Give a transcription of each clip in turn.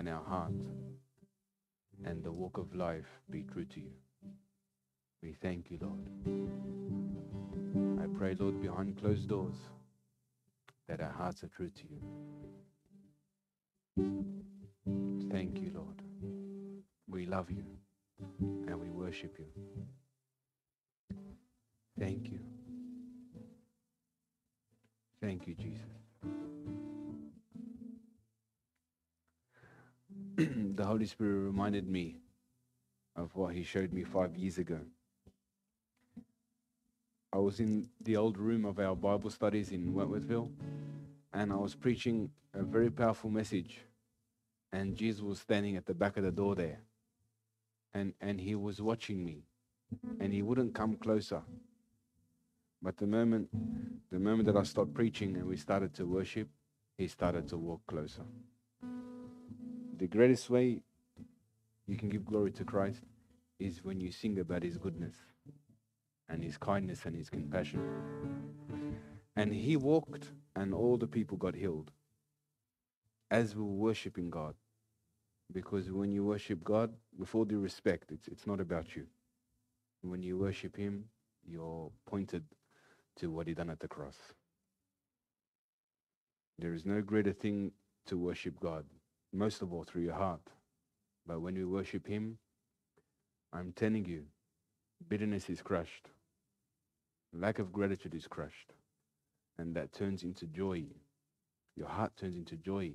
and our heart and the walk of life be true to you. We thank you, Lord. I pray, Lord, behind closed doors that our hearts are true to you. Thank you, Lord. We love you and we worship you. Thank you. Thank you, Jesus. the Holy Spirit reminded me of what He showed me five years ago. I was in the old room of our Bible studies in Wentworthville, and I was preaching a very powerful message. And Jesus was standing at the back of the door there, and, and He was watching me, and He wouldn't come closer. But the moment, the moment that I stopped preaching and we started to worship, He started to walk closer the greatest way you can give glory to Christ is when you sing about his goodness and his kindness and his compassion. And he walked, and all the people got healed as we were worshiping God. Because when you worship God, with all due respect, it's, it's not about you. When you worship him, you're pointed to what he done at the cross. There is no greater thing to worship God most of all through your heart. But when we worship Him, I'm telling you, bitterness is crushed, lack of gratitude is crushed, and that turns into joy. Your heart turns into joy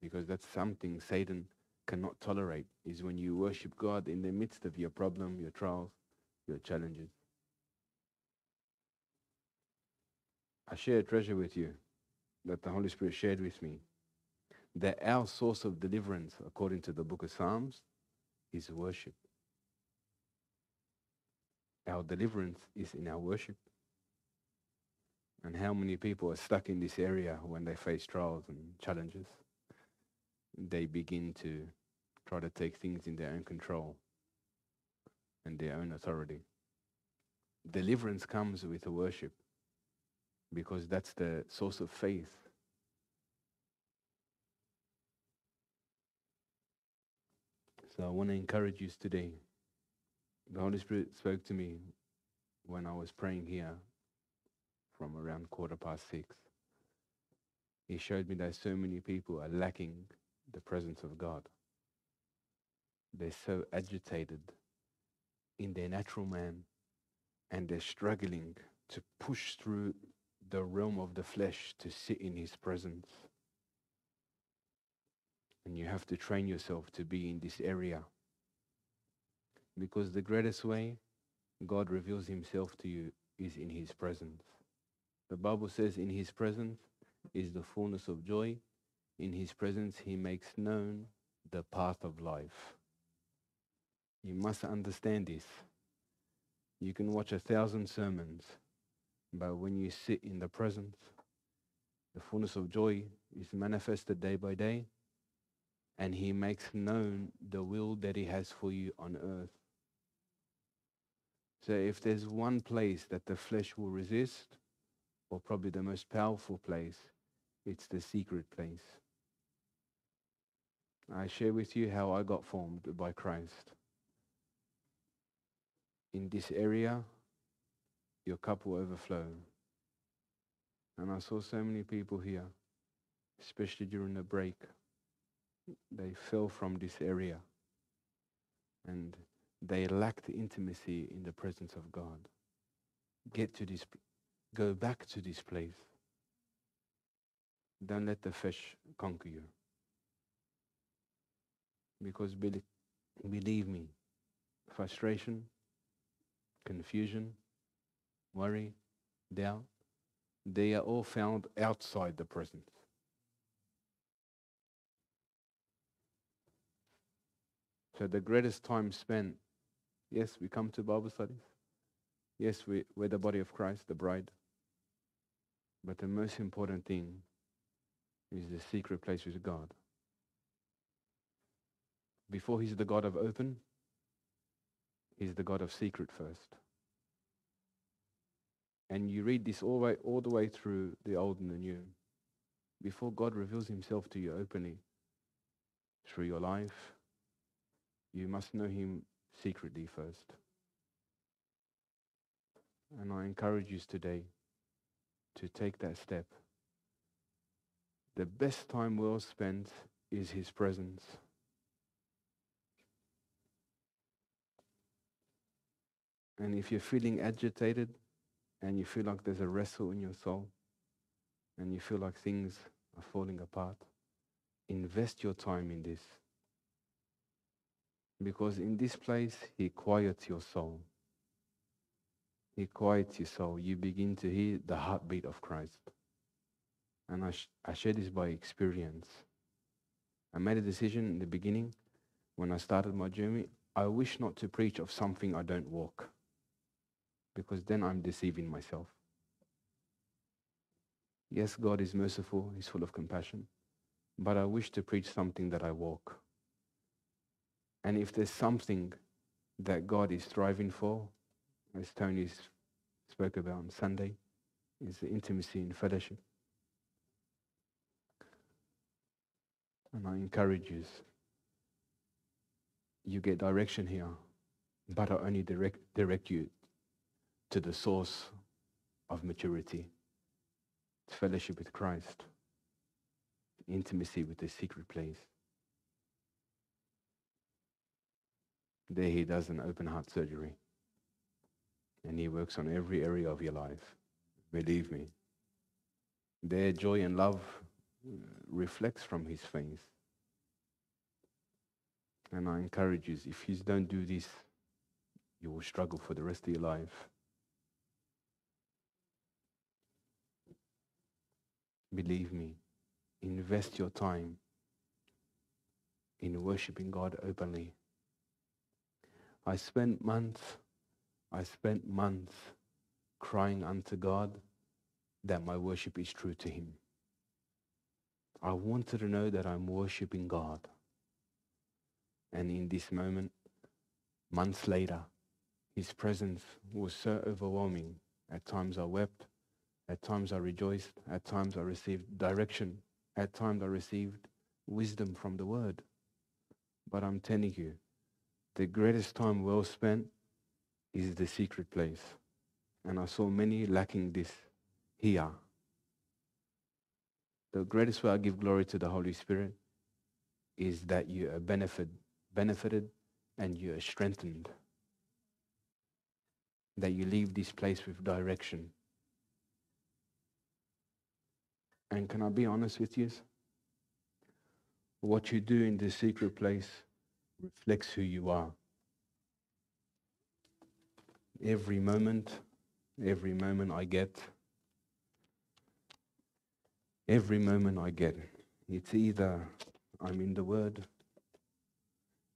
because that's something Satan cannot tolerate is when you worship God in the midst of your problem, your trials, your challenges. I share a treasure with you that the Holy Spirit shared with me that our source of deliverance, according to the book of Psalms, is worship. Our deliverance is in our worship. And how many people are stuck in this area when they face trials and challenges? They begin to try to take things in their own control and their own authority. Deliverance comes with worship because that's the source of faith So I want to encourage you today. The Holy Spirit spoke to me when I was praying here from around quarter past six. He showed me that so many people are lacking the presence of God. They're so agitated in their natural man and they're struggling to push through the realm of the flesh to sit in his presence. And you have to train yourself to be in this area. Because the greatest way God reveals himself to you is in his presence. The Bible says, in his presence is the fullness of joy. In his presence, he makes known the path of life. You must understand this. You can watch a thousand sermons, but when you sit in the presence, the fullness of joy is manifested day by day and he makes known the will that he has for you on earth. So if there's one place that the flesh will resist, or probably the most powerful place, it's the secret place. I share with you how I got formed by Christ. In this area, your cup will overflow. And I saw so many people here, especially during the break they fell from this area and they lacked intimacy in the presence of God. Get to this, go back to this place. Don't let the fish conquer you. Because believe me, frustration, confusion, worry, doubt, they are all found outside the presence. So the greatest time spent, yes, we come to Bible studies. Yes, we, we're the body of Christ, the bride. But the most important thing is the secret place with God. Before he's the God of open, he's the God of secret first. And you read this all, way, all the way through the Old and the New. Before God reveals himself to you openly, through your life, you must know Him secretly first. And I encourage you today to take that step. The best time well spent is His presence. And if you're feeling agitated and you feel like there's a wrestle in your soul and you feel like things are falling apart, invest your time in this. Because in this place, He quiets your soul. He quiets your soul. You begin to hear the heartbeat of Christ. And I, sh- I share this by experience. I made a decision in the beginning when I started my journey. I wish not to preach of something I don't walk because then I'm deceiving myself. Yes, God is merciful, He's full of compassion, but I wish to preach something that I walk. And if there's something that God is striving for, as Tony spoke about on Sunday, is the intimacy and fellowship. And I encourage you, you get direction here, but I only direct, direct you to the source of maturity, It's fellowship with Christ, intimacy with the secret place. There he does an open heart surgery. And he works on every area of your life. Believe me. Their joy and love uh, reflects from his face. And I encourage you, if you don't do this, you will struggle for the rest of your life. Believe me, invest your time in worshiping God openly. I spent months, I spent months crying unto God that my worship is true to Him. I wanted to know that I'm worshiping God. And in this moment, months later, His presence was so overwhelming. At times I wept, at times I rejoiced. At times I received direction. At times I received wisdom from the word. But I'm telling you, the greatest time well spent is the secret place. And I saw many lacking this here. The greatest way I give glory to the Holy Spirit is that you are benefit, benefited and you are strengthened. That you leave this place with direction And can I be honest with you? What you do in the secret place reflects who you are. Every moment, every moment I get, every moment I get, it's either I'm in the Word,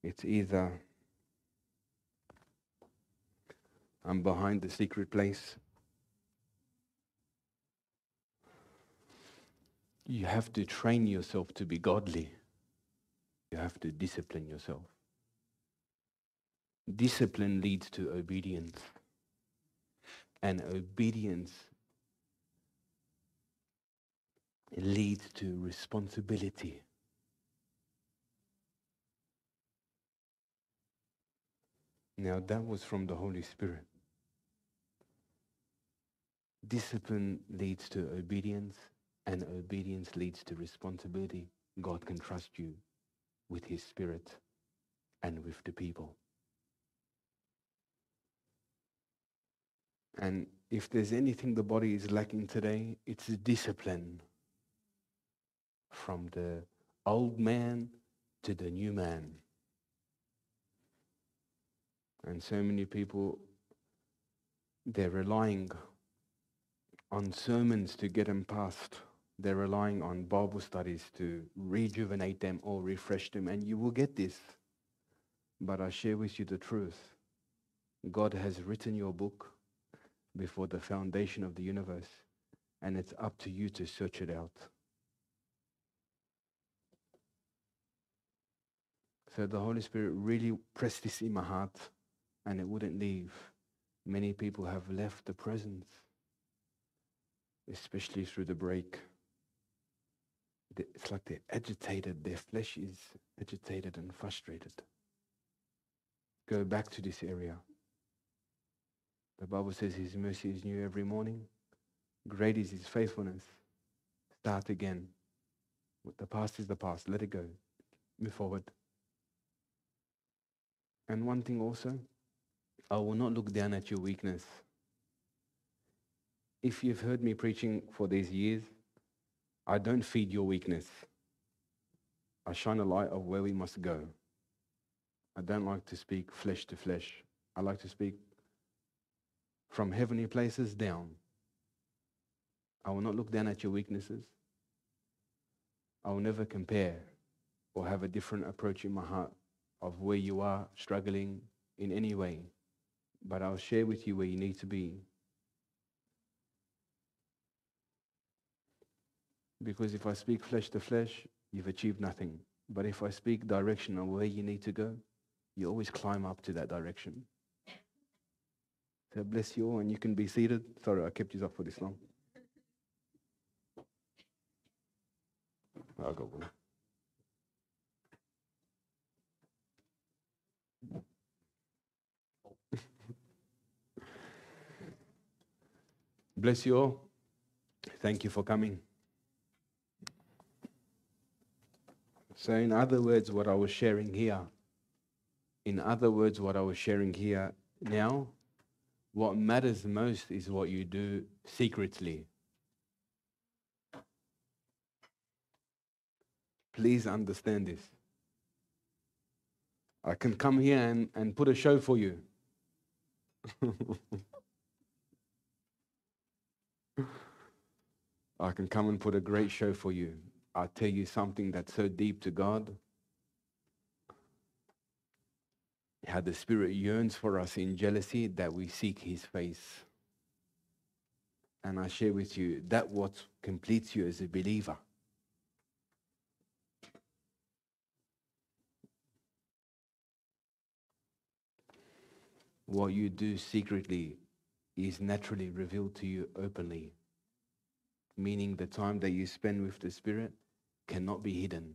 it's either I'm behind the secret place, You have to train yourself to be godly. You have to discipline yourself. Discipline leads to obedience. And obedience leads to responsibility. Now, that was from the Holy Spirit. Discipline leads to obedience, and obedience leads to responsibility. God can trust you with His Spirit and with the people. And if there's anything the body is lacking today, it's discipline from the old man to the new man. And so many people, they're relying on sermons to get them past they're relying on Bible studies to rejuvenate them or refresh them, and you will get this. But I share with you the truth. God has written your book before the foundation of the universe, and it's up to you to search it out. So the Holy Spirit really pressed this in my heart, and it wouldn't leave. Many people have left the presence, especially through the break. it's like they're agitated. Their flesh is agitated and frustrated. Go back to this area. The Bible says His mercy is new every morning. Great is His faithfulness. Start again. What The past is the past. Let it go. Move forward. And one thing also, I will not look down at your weakness. If you've heard me preaching for these years, I don't feed your weakness. I shine a light of where we must go. I don't like to speak flesh to flesh. I like to speak from heavenly places down. I will not look down at your weaknesses. I will never compare or have a different approach in my heart of where you are struggling in any way. But I'll share with you where you need to be. Because if I speak flesh to flesh, you've achieved nothing. But if I speak direction on where you need to go, you always climb up to that direction. So bless you all, and you can be seated. Sorry, I kept you up for this long. I'll go. Will. Bless you all. Thank you for coming. So, in other words, what I was sharing here, in other words, what I was sharing here now, what matters most is what you do secretly. Please understand this. I can come here and, and put a show for you. I can come and put a great show for you. I'll tell you something that's so deep to God. How the Spirit yearns for us in jealousy that we seek His face. And I share with you that what completes you as a believer. What you do secretly is naturally revealed to you openly meaning the time that you spend with the Spirit cannot be hidden.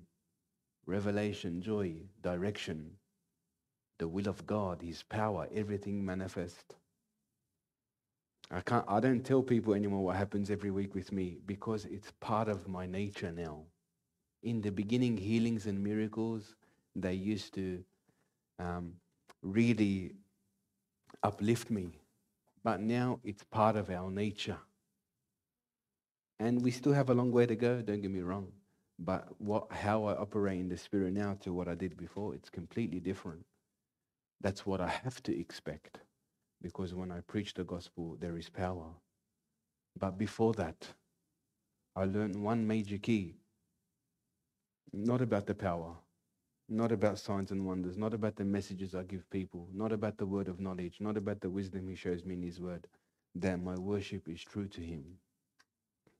Revelation, joy, direction, the will of God, His power, everything manifest. I can't I don't tell people anymore what happens every week with me because it's part of my nature now. In the beginning, healings and miracles, they used to um, really uplift me. But now it's part of our nature. And we still have a long way to go, don't get me wrong. But what, how I operate in the spirit now to what I did before, it's completely different. That's what I have to expect. Because when I preach the gospel, there is power. But before that, I learned one major key. Not about the power, not about signs and wonders, not about the messages I give people, not about the word of knowledge, not about the wisdom he shows me in his word, that my worship is true to him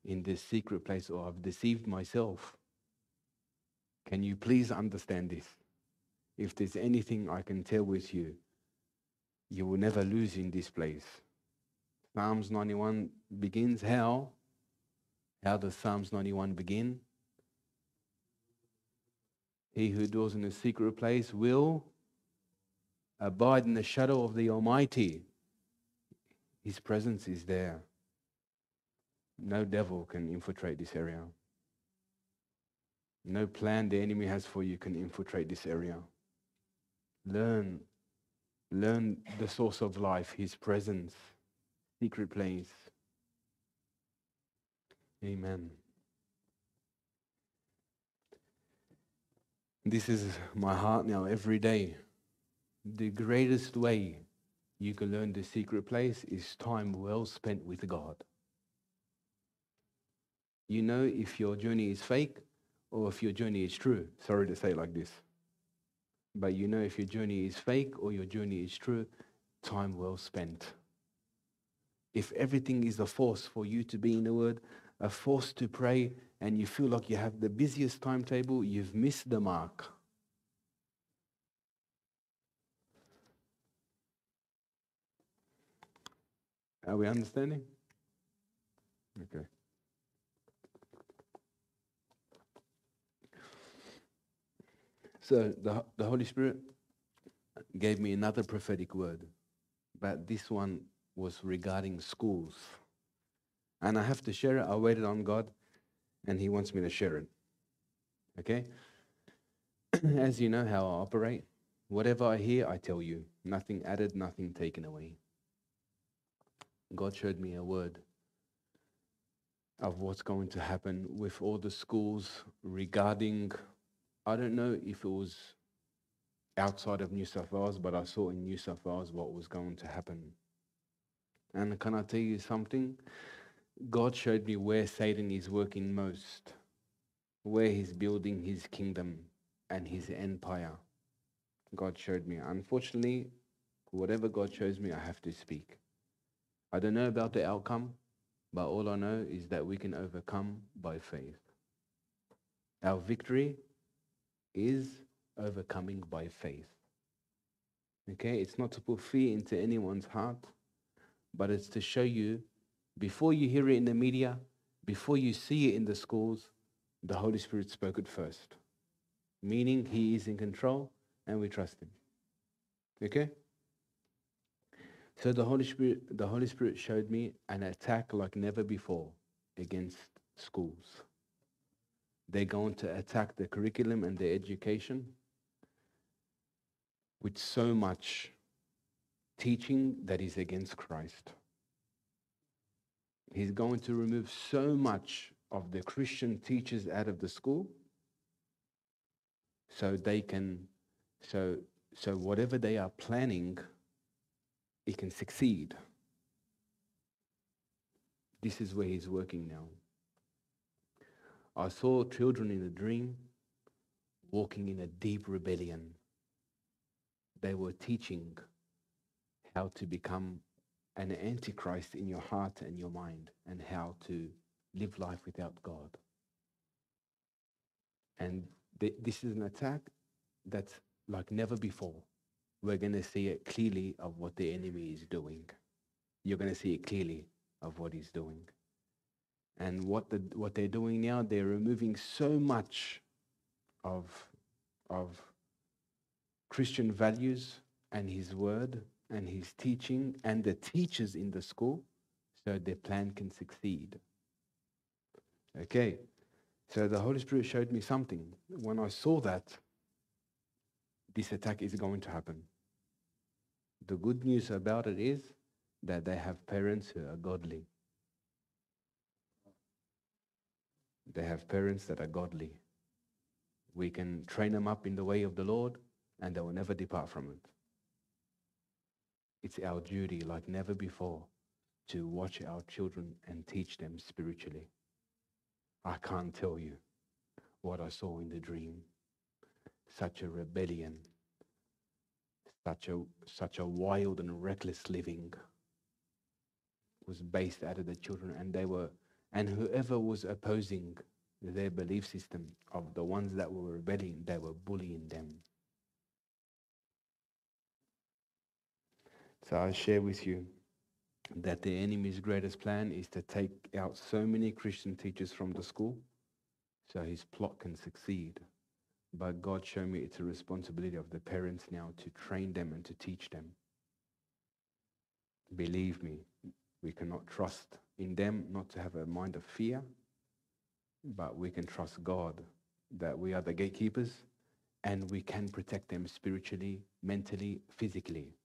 in this secret place or I've deceived myself. Can you please understand this? If there's anything I can tell with you, you will never lose in this place. Psalms 91 begins how? How does Psalms 91 begin? He who dwells in a secret place will abide in the shadow of the Almighty. His presence is there. No devil can infiltrate this area. No plan the enemy has for you can infiltrate this area. Learn. Learn the source of life, his presence, secret place. Amen. This is my heart now every day. The greatest way you can learn the secret place is time well spent with God. You know if your journey is fake or if your journey is true. Sorry to say it like this. But you know if your journey is fake or your journey is true, time well spent. If everything is a force for you to be in the Word, a force to pray, and you feel like you have the busiest timetable, you've missed the mark. Are we understanding? Okay. So the, the Holy Spirit gave me another prophetic word, but this one was regarding schools. And I have to share it. I waited on God, and He wants me to share it. Okay? As you know how I operate, whatever I hear, I tell you. Nothing added, nothing taken away. God showed me a word of what's going to happen with all the schools regarding, I don't know if it was outside of New South Wales, but I saw in New South Wales what was going to happen. And can I tell you something? God showed me where Satan is working most, where he's building his kingdom and his empire. God showed me. Unfortunately, whatever God shows me, I have to speak. I don't know about the outcome, but all I know is that we can overcome by faith. Our victory is overcoming by faith. Okay? It's not to put fear into anyone's heart, but it's to show you before you hear it in the media, before you see it in the schools, the Holy Spirit spoke it first. Meaning He is in control and we trust Him. Okay? So the Holy Spirit, the Holy Spirit showed me an attack like never before against schools. They're going to attack the curriculum and the education with so much teaching that is against Christ. He's going to remove so much of the Christian teachers out of the school so they can so so whatever they are planning it can succeed. This is where he's working now. I saw children in a dream walking in a deep rebellion. They were teaching how to become an antichrist in your heart and your mind and how to live life without God. And th- this is an attack that's like never before we're going to see it clearly of what the enemy is doing. You're going to see it clearly of what he's doing. And what, the, what they're doing now, they're removing so much of, of Christian values and his word and his teaching and the teachers in the school so their plan can succeed. Okay, so the Holy Spirit showed me something. When I saw that, this attack is going to happen. The good news about it is that they have parents who are godly. They have parents that are godly. We can train them up in the way of the Lord and they will never depart from it. It's our duty, like never before, to watch our children and teach them spiritually. I can't tell you what I saw in the dream. Such a rebellion such a, such a wild and reckless living was based out of the children and they were and whoever was opposing their belief system of the ones that were rebelling they were bullying them so i share with you that the enemy's greatest plan is to take out so many christian teachers from the school so his plot can succeed but God showed me it's a responsibility of the parents now to train them and to teach them. Believe me, we cannot trust in them not to have a mind of fear, but we can trust God that we are the gatekeepers and we can protect them spiritually, mentally, physically.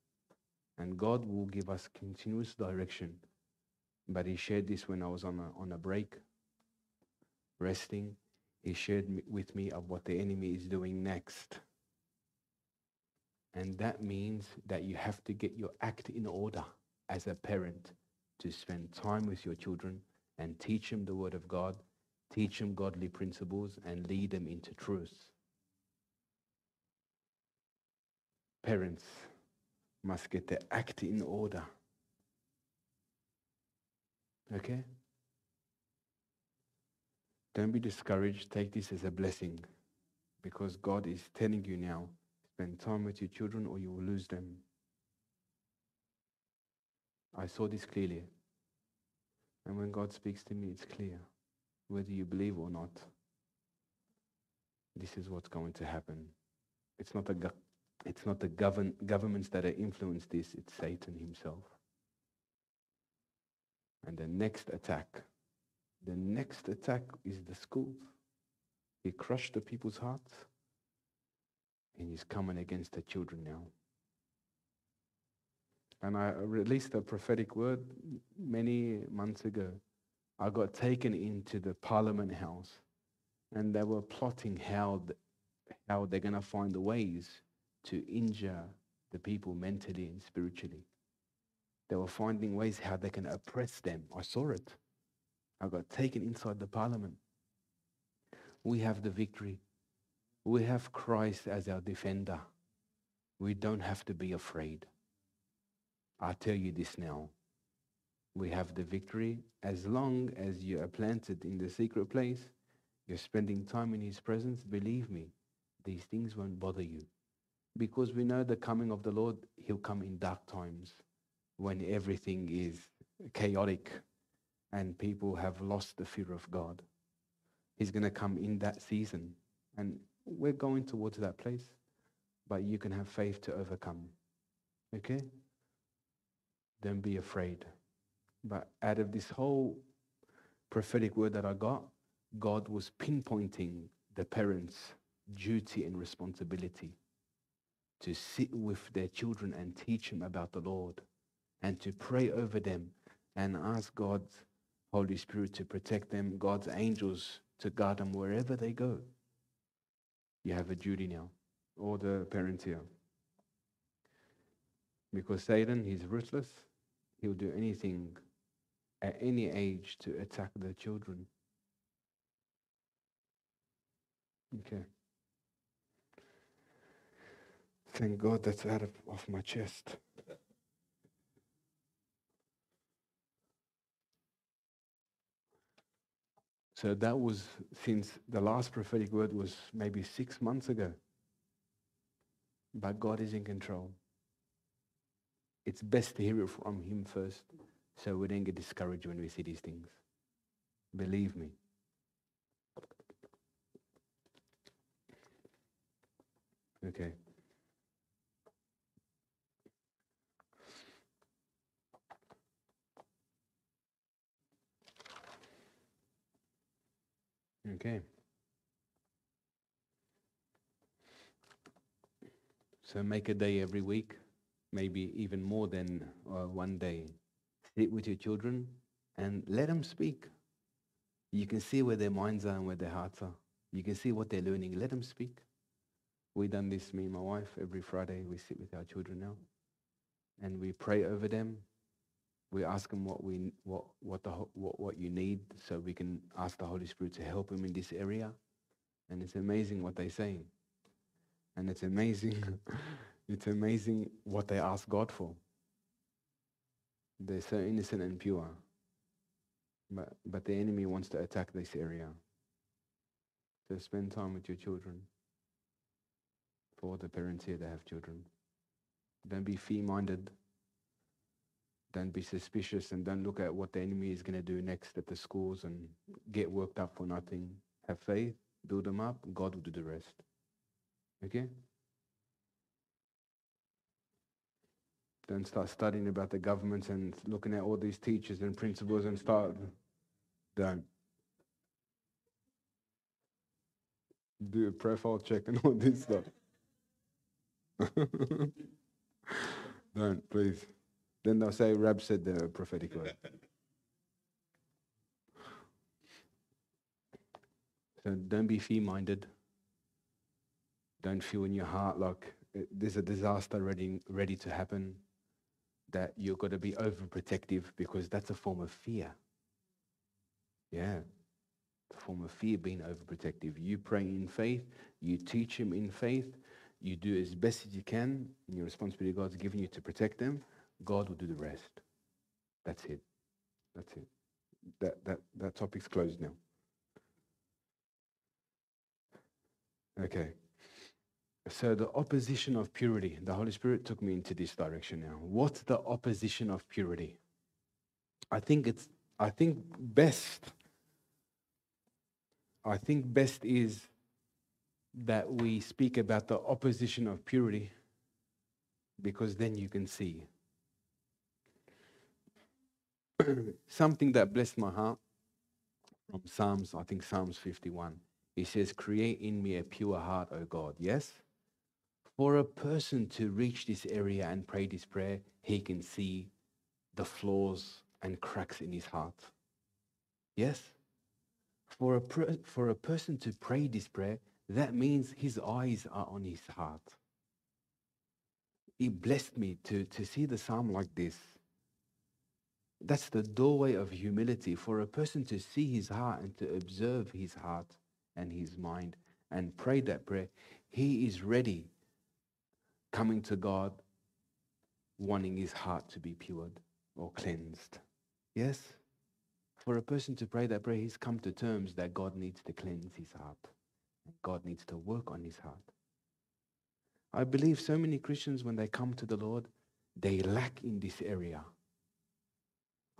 And God will give us continuous direction. But He shared this when I was on a, on a break, resting he shared with me of what the enemy is doing next. And that means that you have to get your act in order as a parent to spend time with your children and teach them the word of God, teach them godly principles, and lead them into truth. Parents must get their act in order. Okay? Don't be discouraged. Take this as a blessing because God is telling you now spend time with your children or you will lose them. I saw this clearly. And when God speaks to me, it's clear. Whether you believe or not, this is what's going to happen. It's not the, go- it's not the govern- governments that are influenced this, it's Satan himself. And the next attack, the next attack is the schools. He crushed the people's hearts and he's coming against the children now. And I released a prophetic word many months ago. I got taken into the Parliament House and they were plotting how, how they're going to find the ways to injure the people mentally and spiritually. They were finding ways how they can oppress them. I saw it. I got taken inside the parliament. We have the victory. We have Christ as our defender. We don't have to be afraid. I tell you this now. We have the victory as long as you are planted in the secret place, you're spending time in His presence. Believe me, these things won't bother you. Because we know the coming of the Lord, He'll come in dark times when everything is chaotic and people have lost the fear of God. He's going to come in that season. And we're going towards that place, but you can have faith to overcome. Okay? Don't be afraid. But out of this whole prophetic word that I got, God was pinpointing the parents' duty and responsibility to sit with their children and teach them about the Lord and to pray over them and ask God's Holy Spirit to protect them, God's angels to guard them wherever they go. You have a duty now, all the parents here. Because Satan, he's ruthless. He'll do anything at any age to attack the children. Okay. Thank God that's out of, of my chest. So that was since the last prophetic word was maybe six months ago. But God is in control. It's best to hear it from Him first so we don't get discouraged when we see these things. Believe me. Okay. Okay. So make a day every week, maybe even more than uh, one day. Sit with your children and let them speak. You can see where their minds are and where their hearts are. You can see what they're learning. Let them speak. We've done this, me and my wife, every Friday. We sit with our children now, and we pray over them. We ask them what we what what the what what you need, so we can ask the Holy Spirit to help them in this area. And it's amazing what they say. and it's amazing, it's amazing what they ask God for. They're so innocent and pure, but but the enemy wants to attack this area. So spend time with your children. For the parents here that have children, don't be fear-minded. Don't be suspicious and don't look at what the enemy is going to do next at the schools and get worked up for nothing. Have faith, build them up, God will do the rest. Okay? Don't start studying about the governments and looking at all these teachers and principals and start. Don't. Do a profile check and all this stuff. Don't, please. Then they'll say Rab said the prophetic word. So don't be fear minded. Don't feel in your heart like uh, there's a disaster ready, ready to happen, that you've got to be overprotective because that's a form of fear. Yeah, a form of fear being overprotective. You pray in faith, you teach him in faith, you do as best as you can in your responsibility God's given you to protect them. God will do the rest. That's it. That's it. That that that topic's closed now. Okay. So the opposition of purity. The Holy Spirit took me into this direction now. What's the opposition of purity? I think it's I think best I think best is that we speak about the opposition of purity because then you can see. Something that blessed my heart from Psalms, I think Psalms 51. He says, Create in me a pure heart, O God. Yes? For a person to reach this area and pray this prayer, he can see the flaws and cracks in his heart. Yes? For a, per- for a person to pray this prayer, that means his eyes are on his heart. He blessed me to, to see the psalm like this. That's the doorway of humility for a person to see his heart and to observe his heart and his mind and pray that prayer. He is ready coming to God, wanting his heart to be pured or cleansed. Yes? For a person to pray that prayer, he's come to terms that God needs to cleanse his heart. God needs to work on his heart. I believe so many Christians, when they come to the Lord, they lack in this area.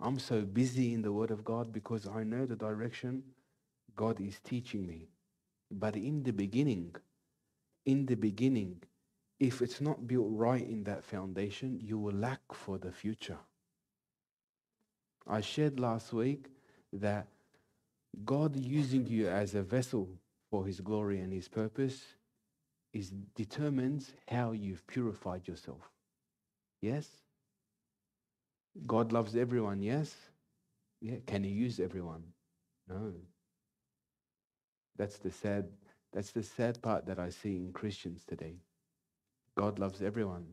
I'm so busy in the Word of God because I know the direction God is teaching me. But in the beginning, in the beginning, if it's not built right in that foundation, you will lack for the future. I shared last week that God using you as a vessel for his glory and his purpose is determines how you've purified yourself. Yes? God loves everyone, yes? Yeah. Can he use everyone? No. That's the sad that's the sad part that I see in Christians today. God loves everyone,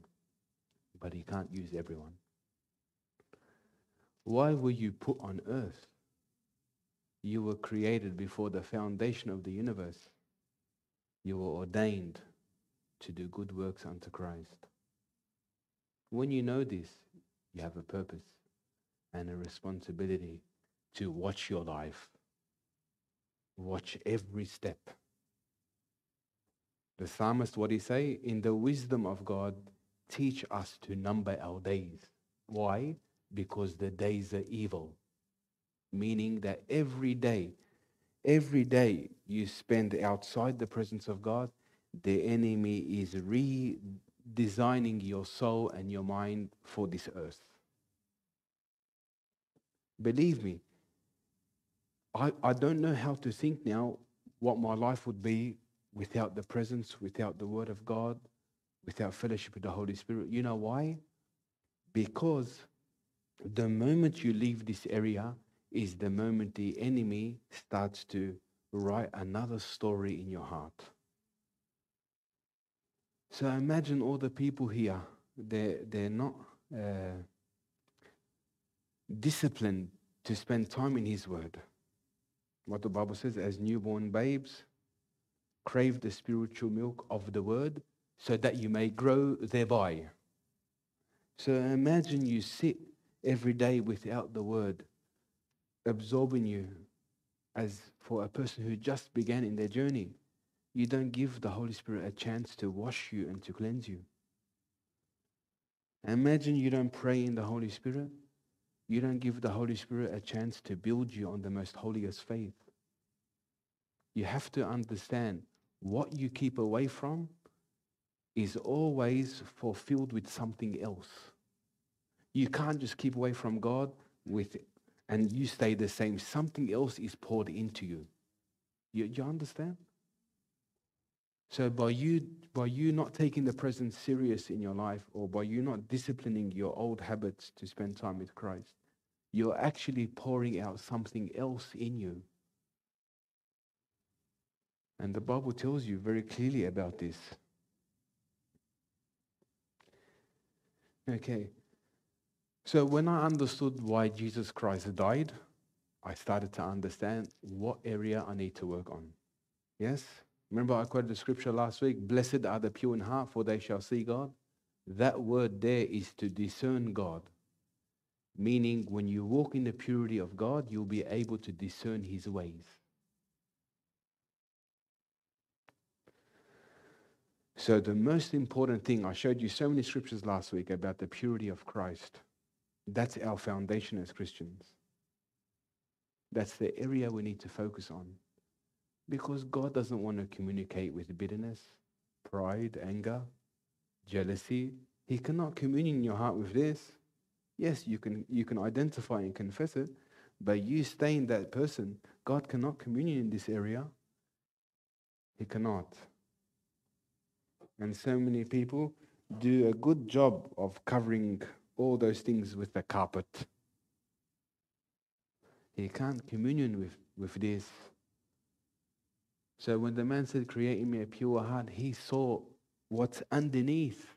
but he can't use everyone. Why were you put on earth? You were created before the foundation of the universe. You were ordained to do good works unto Christ. When you know this, you have a purpose and a responsibility to watch your life. Watch every step. The psalmist, what he say? In the wisdom of God, teach us to number our days. Why? Because the days are evil meaning that every day, every day you spend outside the presence of God, the enemy is redesigning your soul and your mind for this earth. Believe me, I, I don't know how to think now what my life would be without the presence, without the Word of God, without fellowship with the Holy Spirit. You know why? Because the moment you leave this area, is the moment the enemy starts to write another story in your heart. So imagine all the people here, they're, they're not uh, disciplined to spend time in His Word. What the Bible says, as newborn babes, crave the spiritual milk of the Word so that you may grow thereby. So imagine you sit every day without the Word absorbing you as for a person who just began in their journey. You don't give the Holy Spirit a chance to wash you and to cleanse you. Imagine you don't pray in the Holy Spirit. You don't give the Holy Spirit a chance to build you on the most holiest faith. You have to understand what you keep away from is always fulfilled with something else. You can't just keep away from God with it and you stay the same. Something else is poured into you. You, you understand? So by you by you not taking the present serious in your life or by you not disciplining your old habits to spend time with Christ, you're actually pouring out something else in you. And the Bible tells you very clearly about this. Okay. So when I understood why Jesus Christ died, I started to understand what area I need to work on. Yes? Remember I quoted the scripture last week, blessed are the pure in heart, for they shall see God. That word there is to discern God. Meaning when you walk in the purity of God, you'll be able to discern his ways. So the most important thing, I showed you so many scriptures last week about the purity of Christ. That's our foundation as Christians. That's the area we need to focus on. Because God doesn't want to communicate with bitterness, pride, anger, jealousy. He cannot commune in your heart with this. Yes, you can, you can identify and confess it, but you stay in that person. God cannot commune in this area. He cannot. And so many people do a good job of covering all those things with the carpet. He can't communion with, with this. So when the man said, Create in me a pure heart, he saw what's underneath.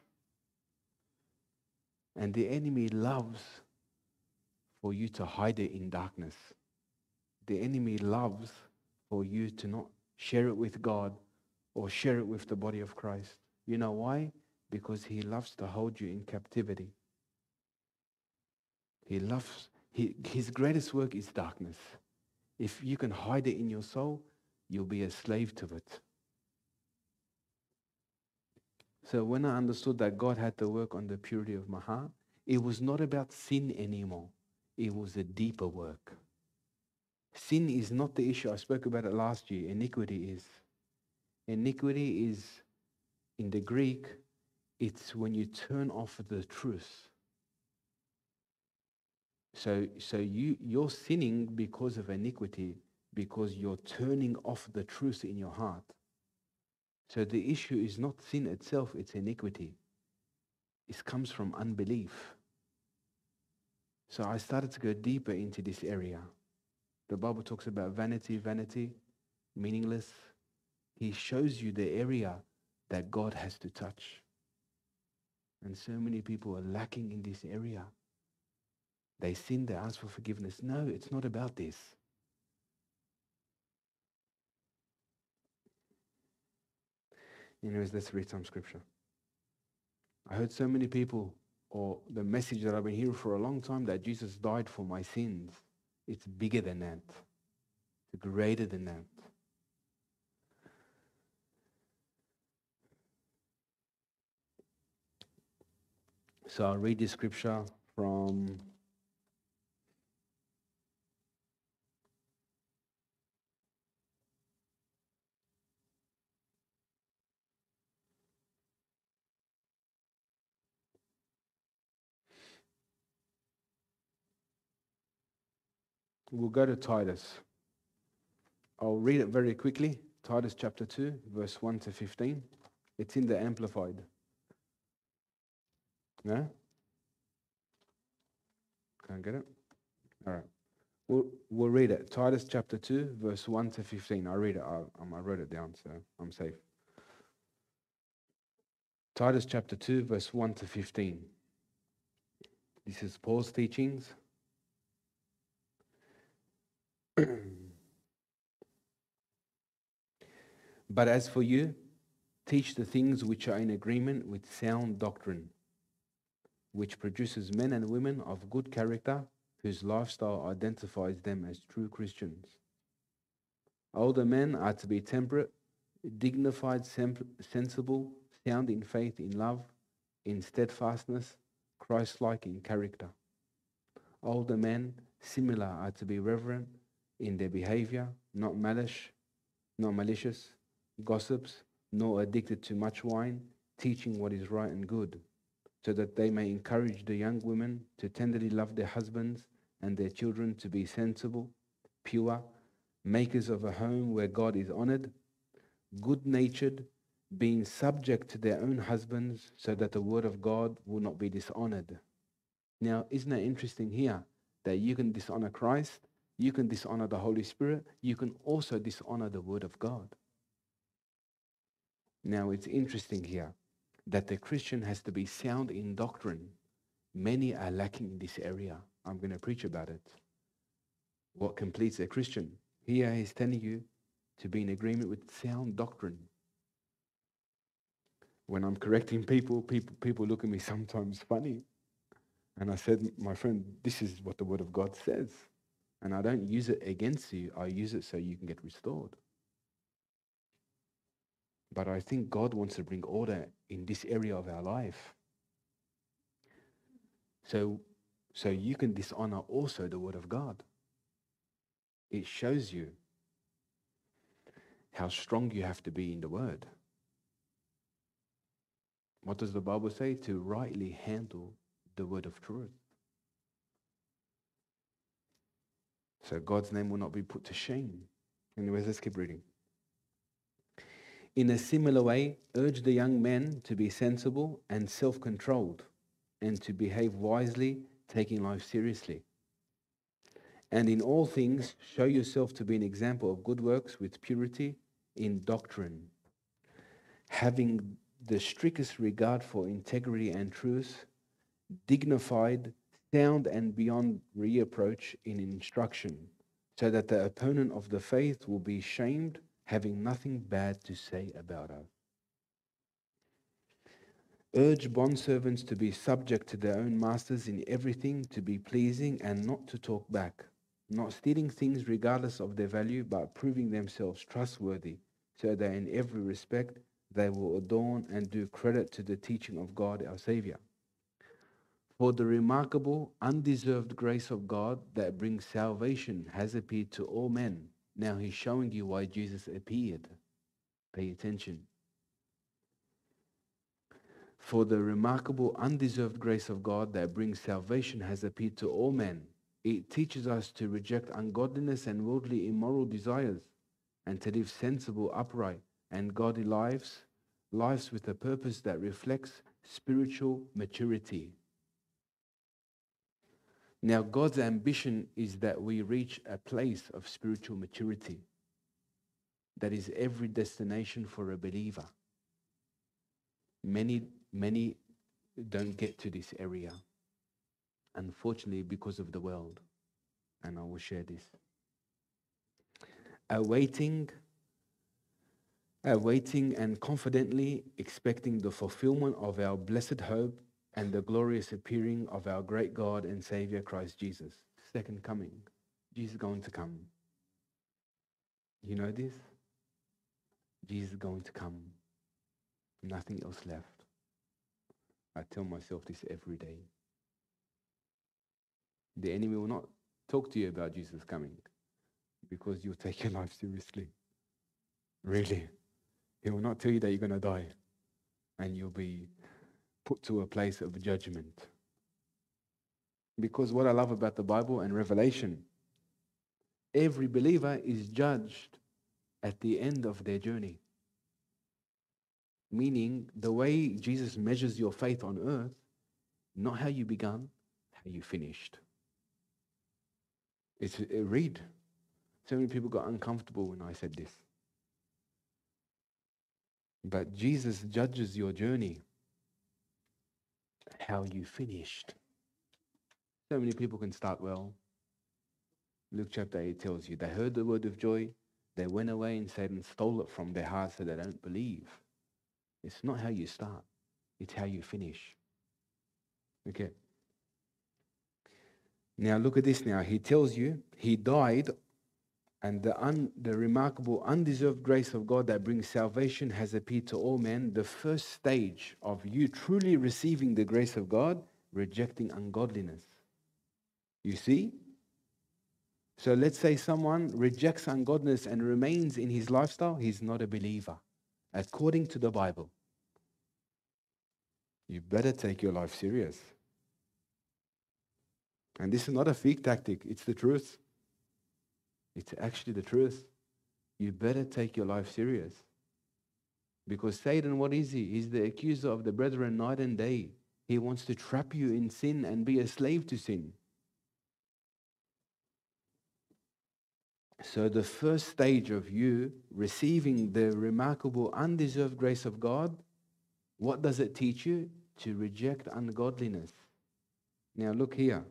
And the enemy loves for you to hide it in darkness. The enemy loves for you to not share it with God or share it with the body of Christ. You know why? Because he loves to hold you in captivity. He loves, he, his greatest work is darkness. If you can hide it in your soul, you'll be a slave to it. So when I understood that God had to work on the purity of my heart, it was not about sin anymore. It was a deeper work. Sin is not the issue. I spoke about it last year. Iniquity is. Iniquity is, in the Greek, it's when you turn off the truth. So, so you, you're sinning because of iniquity, because you're turning off the truth in your heart. So the issue is not sin itself, it's iniquity. It comes from unbelief. So I started to go deeper into this area. The Bible talks about vanity, vanity, meaningless. He shows you the area that God has to touch. And so many people are lacking in this area. They sin, they ask for forgiveness. No, it's not about this. Anyways, let's read some scripture. I heard so many people, or the message that I've been hearing for a long time, that Jesus died for my sins. It's bigger than that, it's greater than that. So I'll read the scripture from We'll go to Titus. I'll read it very quickly. Titus chapter 2, verse 1 to 15. It's in the Amplified. No? Can't get it? All right. We'll, we'll read it. Titus chapter 2, verse 1 to 15. I'll read it. I, I wrote it down, so I'm safe. Titus chapter 2, verse 1 to 15. This is Paul's teachings but as for you, teach the things which are in agreement with sound doctrine, which produces men and women of good character whose lifestyle identifies them as true Christians. Older men are to be temperate, dignified, sensible, sound in faith, in love, in steadfastness, Christ like in character. Older men, similar, are to be reverent in their behavior, not malish, not malicious, gossips, nor addicted to much wine, teaching what is right and good, so that they may encourage the young women to tenderly love their husbands and their children to be sensible, pure, makers of a home where God is honored, good natured, being subject to their own husbands, so that the word of God will not be dishonored. Now, isn't that interesting here that you can dishonor Christ you can dishonor the Holy Spirit. You can also dishonor the Word of God. Now, it's interesting here that the Christian has to be sound in doctrine. Many are lacking in this area. I'm going to preach about it. What completes a Christian? Here he's telling you to be in agreement with sound doctrine. When I'm correcting people, people, people look at me sometimes funny. And I said, my friend, this is what the Word of God says. And I don't use it against you, I use it so you can get restored. But I think God wants to bring order in this area of our life. So, so you can dishonor also the word of God. It shows you. how strong you have to be in the word. What does the Bible say? To rightly handle the word of truth. So God's name will not be put to shame. Anyways, let's keep reading. In a similar way, urge the young men to be sensible and self controlled and to behave wisely, taking life seriously. And in all things, show yourself to be an example of good works with purity in doctrine, having the strictest regard for integrity and truth, dignified, sound, and beyond reapproach in instruction, so that the opponent of the faith will be shamed, having nothing bad to say about us. Urge bondservants to be subject to their own masters in everything, to be pleasing and not to talk back, not stealing things regardless of their value, but proving themselves trustworthy, so that in every respect they will adorn and do credit to the teaching of God our Savior. For the remarkable, undeserved grace of God that brings salvation has appeared to all men. Now he's showing you why Jesus appeared. Pay attention. For the remarkable, undeserved grace of God that brings salvation has appeared to all men. It teaches us to reject ungodliness and worldly immoral desires and to live sensible, upright, and godly lives, lives with a purpose that reflects spiritual maturity. Now, God's ambition is that we reach a place of spiritual maturity that is every destination for a believer. Many, many don't get to this area, unfortunately, because of the world. And I will share this. Awaiting uh, waiting and confidently expecting the fulfillment of our blessed hope and the glorious appearing of our great God and Savior Christ Jesus. Second coming. Jesus going to come. You know this? Jesus is going to come. Nothing else left. I tell myself this every day. The enemy will not talk to you about Jesus coming because you'll take your life seriously. Really. He will not tell you that you're going to die and you'll be put to a place of judgment. Because what I love about the Bible and Revelation, every believer is judged at the end of their journey. Meaning, the way Jesus measures your faith on earth, not how you began, how you finished. It's a read. So many people got uncomfortable when I said this. But Jesus judges your journey, how you finished. So many people can start well. Luke chapter 8 tells you they heard the word of joy, they went away and Satan stole it from their hearts so they don't believe. It's not how you start, it's how you finish. Okay. Now look at this now. He tells you he died and the, un, the remarkable undeserved grace of God that brings salvation has appeared to all men. The first stage of you truly receiving the grace of God, rejecting ungodliness. You see? So let's say someone rejects ungodliness and remains in his lifestyle, he's not a believer, according to the Bible. You better take your life serious. And this is not a fake tactic, it's the truth. It's actually the truth. You better take your life serious. Because Satan, what is he? He's the accuser of the brethren night and day. He wants to trap you in sin and be a slave to sin. So, the first stage of you receiving the remarkable, undeserved grace of God, what does it teach you? To reject ungodliness. Now, look here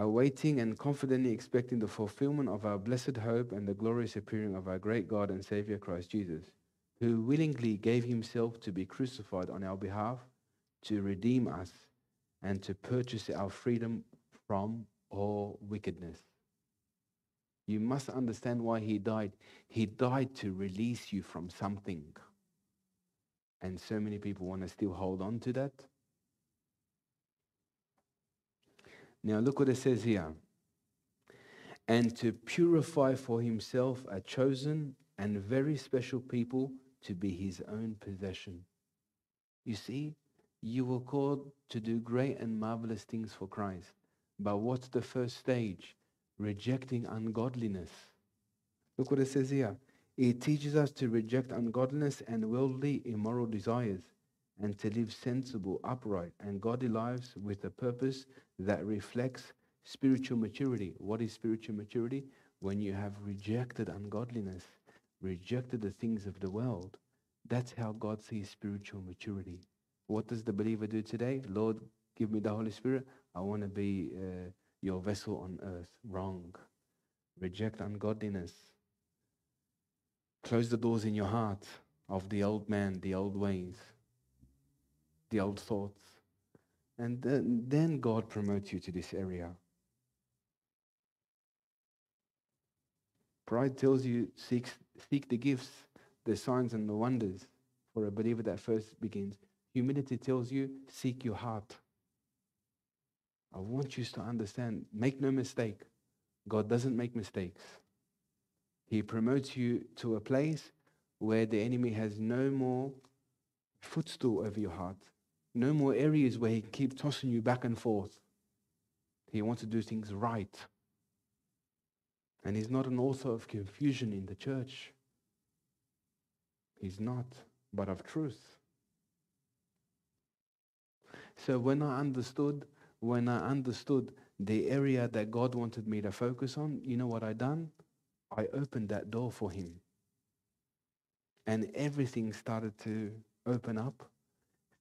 awaiting and confidently expecting the fulfillment of our blessed hope and the glorious appearing of our great God and Savior Christ Jesus, who willingly gave himself to be crucified on our behalf to redeem us and to purchase our freedom from all wickedness. You must understand why he died. He died to release you from something. And so many people want to still hold on to that. Now, look what it says here. And to purify for himself a chosen and very special people to be his own possession. You see, you were called to do great and marvelous things for Christ. But what's the first stage? Rejecting ungodliness. Look what it says here. It teaches us to reject ungodliness and worldly, immoral desires and to live sensible, upright, and godly lives with a purpose that reflects spiritual maturity. What is spiritual maturity? When you have rejected ungodliness, rejected the things of the world. That's how God sees spiritual maturity. What does the believer do today? Lord, give me the Holy Spirit. I want to be uh, your vessel on earth. Wrong. Reject ungodliness. Close the doors in your heart of the old man, the old ways the old thoughts. And then, God promotes you to this area. Pride tells you seek, seek the gifts, the signs and the wonders for a believer that first begins. Humility tells you seek your heart. I want you to understand, make no mistake, God doesn't make mistakes. He promotes you to a place where the enemy has no more footstool over your heart. No more areas where he keeps tossing you back and forth. He wants to do things right. And he's not an author of confusion in the church. He's not, but of truth. So when I understood, when I understood the area that God wanted me to focus on, you know what I done? I opened that door for him. And everything started to open up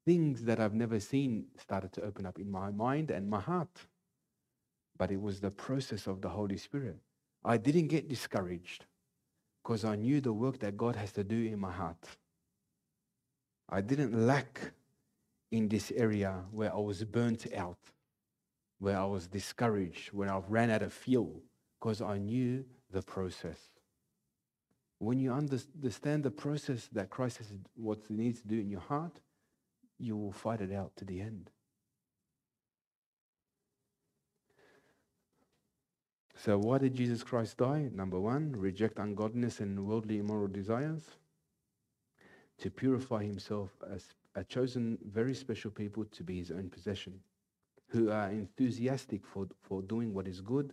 things that I've never seen started to open up in my mind and my heart. But it was the process of the Holy Spirit. I didn't get discouraged because I knew the work that God has to do in my heart. I didn't lack in this area where I was burnt out, where I was discouraged, where I ran out of fuel, because I knew the process. When you understand the process that Christ has, what he needs to do in your heart, you will fight it out to the end. So, why did Jesus Christ die? Number one, reject ungodliness and worldly immoral desires. To purify himself as a chosen, very special people to be his own possession, who are enthusiastic for, for doing what is good.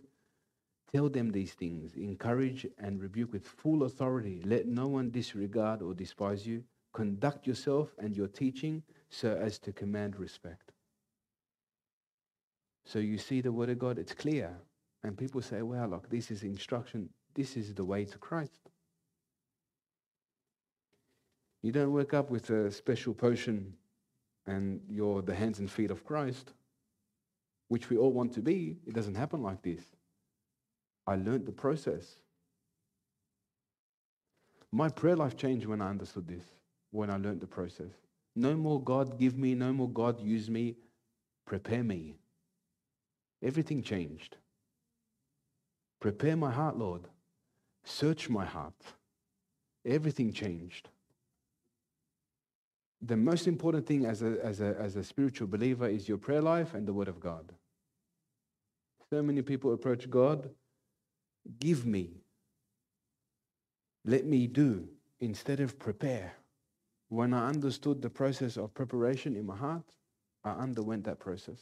Tell them these things, encourage and rebuke with full authority. Let no one disregard or despise you. Conduct yourself and your teaching so as to command respect. So you see the word of God, it's clear. And people say, well, look, this is instruction. This is the way to Christ. You don't wake up with a special potion and you're the hands and feet of Christ, which we all want to be. It doesn't happen like this. I learned the process. My prayer life changed when I understood this, when I learned the process. No more God give me, no more God use me, prepare me. Everything changed. Prepare my heart, Lord. Search my heart. Everything changed. The most important thing as a, as, a, as a spiritual believer is your prayer life and the Word of God. So many people approach God, give me, let me do, instead of prepare. When I understood the process of preparation in my heart, I underwent that process.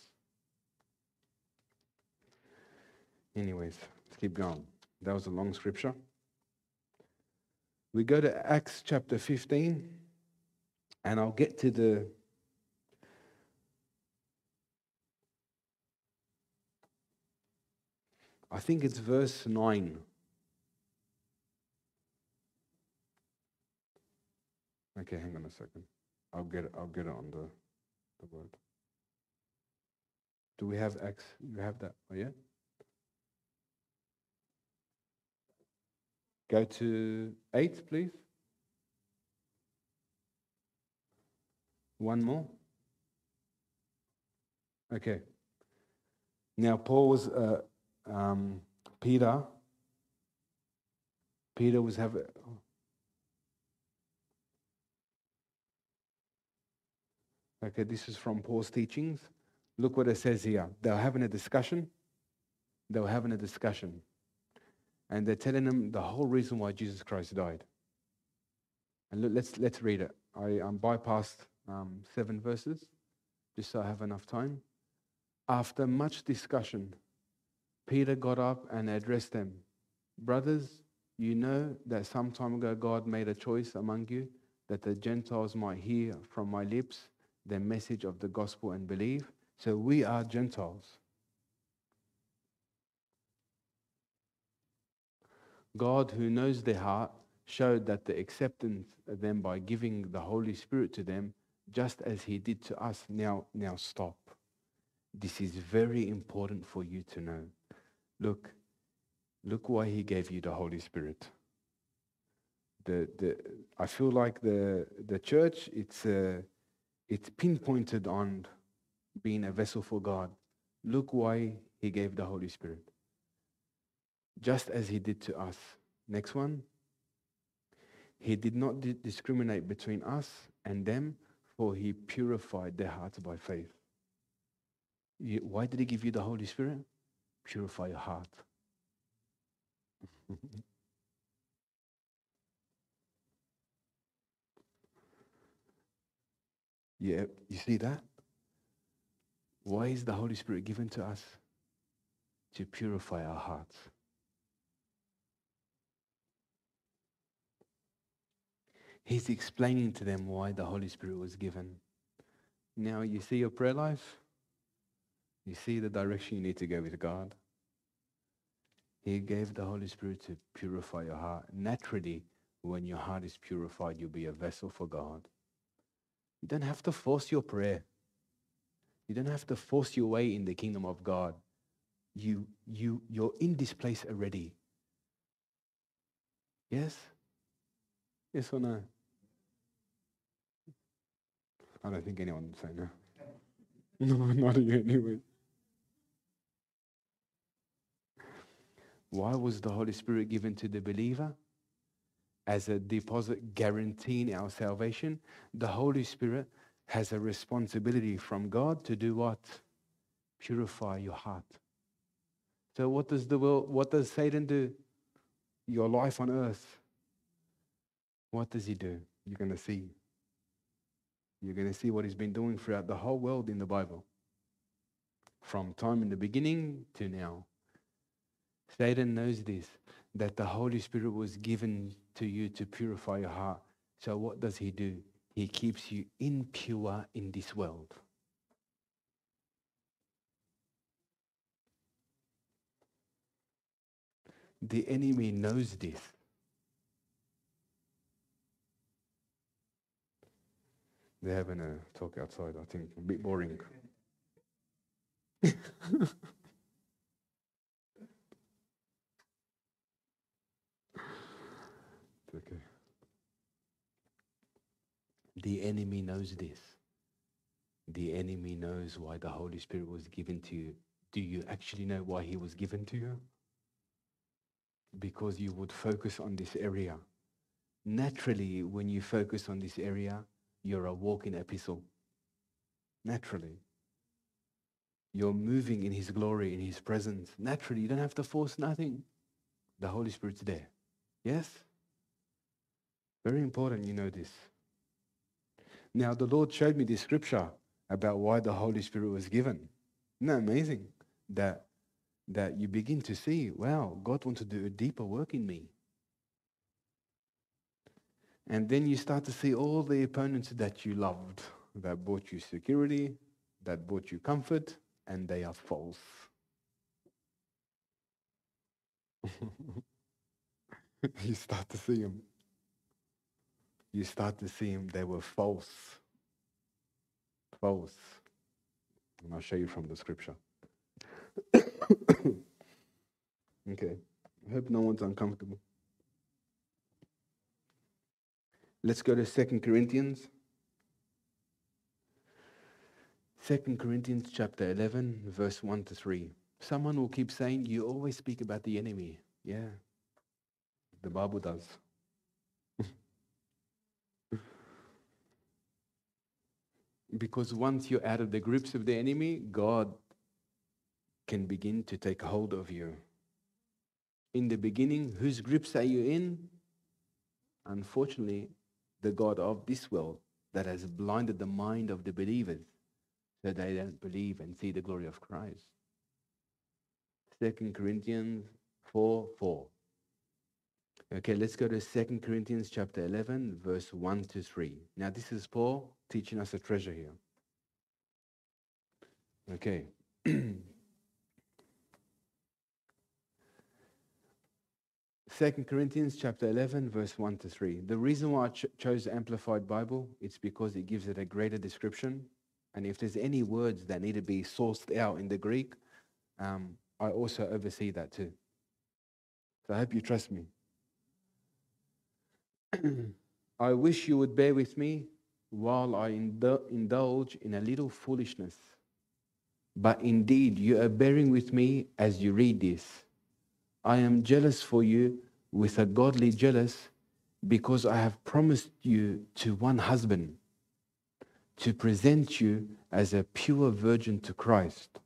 Anyways, let's keep going. That was a long scripture. We go to Acts chapter 15, and I'll get to the I think it's verse 9. Okay, hang on a second. I'll get it, I'll get it on the, the word. Do we have Acts? You have that? Oh, yeah? Go to 8, please. One more. Okay. Now, Paul was, uh, um, Peter, Peter was having, Okay, this is from Paul's teachings. Look what it says here. They're having a discussion. They were having a discussion. And they're telling him the whole reason why Jesus Christ died. And look, let's, let's read it. I bypassed um, seven verses just so I have enough time. After much discussion, Peter got up and addressed them Brothers, you know that some time ago God made a choice among you that the Gentiles might hear from my lips the message of the gospel and believe. So we are Gentiles. God, who knows their heart, showed that the acceptance of them by giving the Holy Spirit to them, just as He did to us. Now, now stop. This is very important for you to know. Look, look why He gave you the Holy Spirit. The, the, I feel like the, the church, it's, uh, it's pinpointed on being a vessel for God. Look why He gave the Holy Spirit. Just as He did to us. Next one. He did not di- discriminate between us and them, for He purified their hearts by faith. You, why did He give you the Holy Spirit? Purify your heart. yeah, you see that? Why is the Holy Spirit given to us? To purify our hearts. He's explaining to them why the Holy Spirit was given. Now, you see your prayer life? You see the direction you need to go with God? He gave the Holy Spirit to purify your heart. Naturally, when your heart is purified, you'll be a vessel for God. You don't have to force your prayer. You don't have to force your way in the kingdom of God. You, you, you're in this place already. Yes? Yes or no? I don't think anyone would say no. No, not you anyway. Why was the Holy Spirit given to the believer? As a deposit guaranteeing our salvation. The Holy Spirit has a responsibility from God to do what? Purify your heart. So what does the world, what does Satan do? Your life on earth. What does he do? You're going to see. You're going to see what he's been doing throughout the whole world in the Bible. From time in the beginning to now. Satan knows this, that the Holy Spirit was given to you to purify your heart. So what does he do? He keeps you impure in this world. The enemy knows this. They're having a talk outside, I think. A bit boring. okay. The enemy knows this. The enemy knows why the Holy Spirit was given to you. Do you actually know why he was given to you? Because you would focus on this area. Naturally, when you focus on this area, you're a walking epistle. Naturally. You're moving in his glory, in his presence. Naturally, you don't have to force nothing. The Holy Spirit's there. Yes? Very important you know this. Now, the Lord showed me this scripture about why the Holy Spirit was given. Isn't that amazing? That, that you begin to see, wow, God wants to do a deeper work in me. And then you start to see all the opponents that you loved, that brought you security, that brought you comfort, and they are false. you start to see them. You start to see they were false. False. And I'll show you from the scripture. okay. I hope no one's uncomfortable. Let's go to Second Corinthians. Second Corinthians chapter 11, verse 1 to 3. Someone will keep saying, You always speak about the enemy. Yeah, the Bible does. Because once you're out of the grips of the enemy, God can begin to take hold of you. In the beginning, whose grips are you in? Unfortunately, the God of this world that has blinded the mind of the believers so they don't believe and see the glory of Christ. 2 Corinthians 4 4. Okay, let's go to 2 Corinthians chapter 11, verse 1 to 3. Now, this is Paul teaching us a treasure here. Okay. Second Corinthians chapter 11, verse 1 to 3. The reason why I ch- chose the Amplified Bible, it's because it gives it a greater description. And if there's any words that need to be sourced out in the Greek, um, I also oversee that too. So I hope you trust me. I wish you would bear with me while I indulge in a little foolishness. But indeed, you are bearing with me as you read this. I am jealous for you with a godly jealous because I have promised you to one husband to present you as a pure virgin to Christ.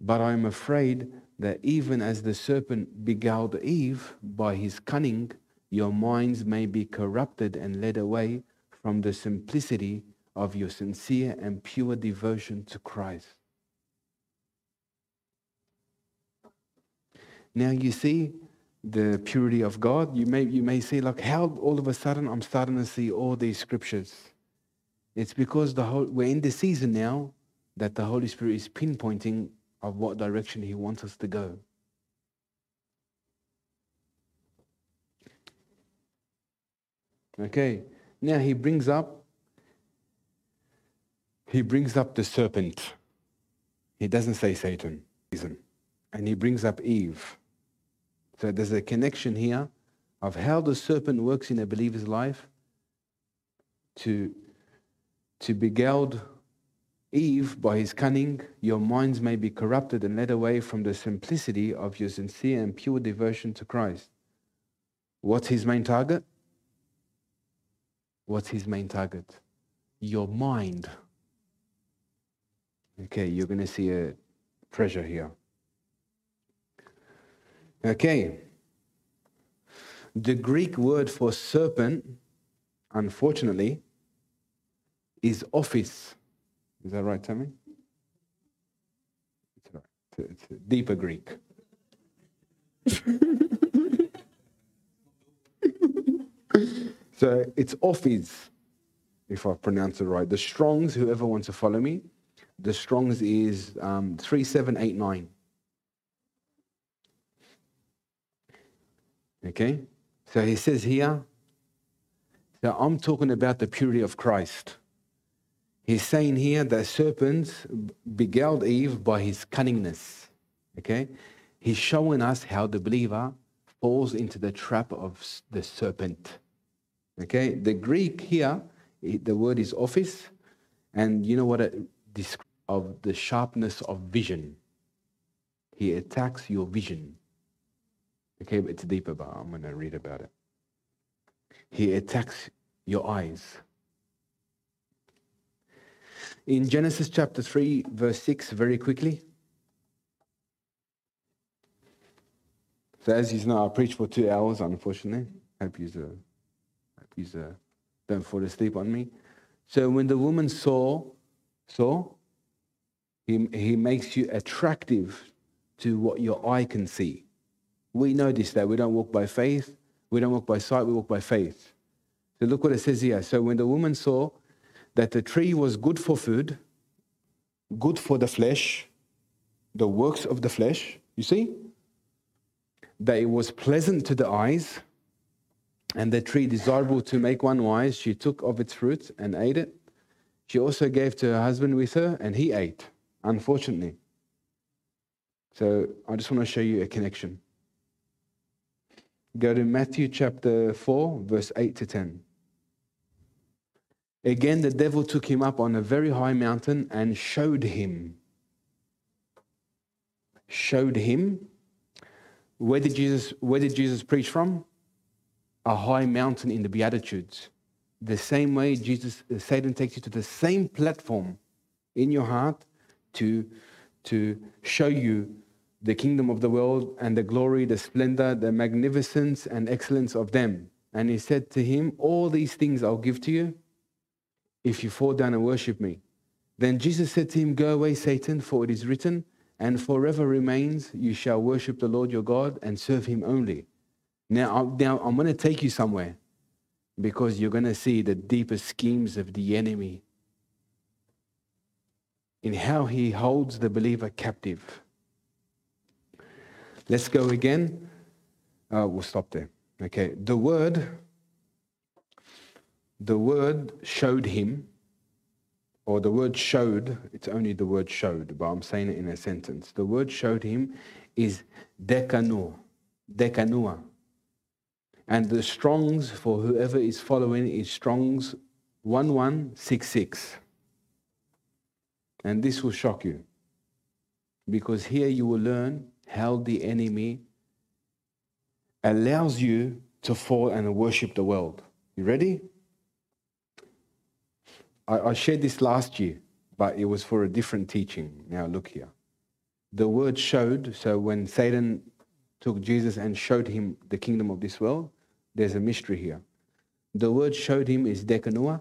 But I am afraid that even as the serpent beguiled Eve by his cunning, your minds may be corrupted and led away from the simplicity of your sincere and pure devotion to Christ. Now you see the purity of God. You may, you may see like how all of a sudden I'm starting to see all these scriptures. It's because the whole, we're in the season now that the Holy Spirit is pinpointing of what direction He wants us to go. Okay, now He brings up He brings up the serpent. He doesn't say Satan, and He brings up Eve. So there's a connection here of how the serpent works in a believer's life to, to beguiled Eve by his cunning, your minds may be corrupted and led away from the simplicity of your sincere and pure devotion to Christ. What's his main target? What's his main target? Your mind. Okay, you're going to see a treasure here. Okay. The Greek word for serpent, unfortunately, is ophis. Is that right, Tammy? It's, right. it's a deeper Greek. so it's ophis, if I pronounce it right. The Strongs, whoever wants to follow me, the Strongs is um, 3789. Okay? So he says here, so I'm talking about the purity of Christ. He's saying here that serpent beguiled Eve by his cunningness. Okay? He's showing us how the believer falls into the trap of the serpent. Okay? The Greek here, the word is ophis, and you know what it describes of the sharpness of vision. He attacks your vision. Okay, but it's deeper, but I'm going to read about it. He attacks your eyes. In Genesis chapter 3, verse 6, very quickly. So, as you know, I preach for two hours, unfortunately. Hope you uh, you uh, don't fall asleep on me. So, when the woman saw, saw, he, he makes you attractive to what your eye can see. We know this that we don't walk by faith, we don't walk by sight, we walk by faith. So look what it says here. So when the woman saw that the tree was good for food, good for the flesh, the works of the flesh, you see? That it was pleasant to the eyes, and the tree desirable to make one wise, she took of its fruit and ate it. She also gave to her husband with her, and he ate, unfortunately. So I just want to show you a connection. Go to Matthew chapter 4, verse 8 to 10. Again, the devil took him up on a very high mountain and showed him. Showed him. Where did Jesus, where did Jesus preach from? A high mountain in the Beatitudes. The same way Jesus, uh, Satan takes you to the same platform in your heart to, to show you the kingdom of the world and the glory, the splendor, the magnificence and excellence of them. and he said to him, All these things I'll give to you if you fall down and worship me. Then Jesus said to him, Go away, Satan, for it is written, and forever remains, you shall worship the Lord your God and serve him only. Now, now I'm going to take you somewhere because you're going to see the deeper schemes of the enemy in how he holds the believer captive. Let's go again. Uh, we'll stop there. Okay. The word, the word showed him, or the word showed, it's only the word showed, but I'm saying it in a sentence. The word showed him is dekanu, dekanua. And the Strongs, for whoever is following, is Strongs 1166. And this will shock you. Because here you will learn how the enemy allows you to fall and worship the world. You ready? I, I shared this last year, but it was for a different teaching. Now, look here. The word showed, so when Satan took Jesus and showed him the kingdom of this world, there's a mystery here. The word showed him is dekanua.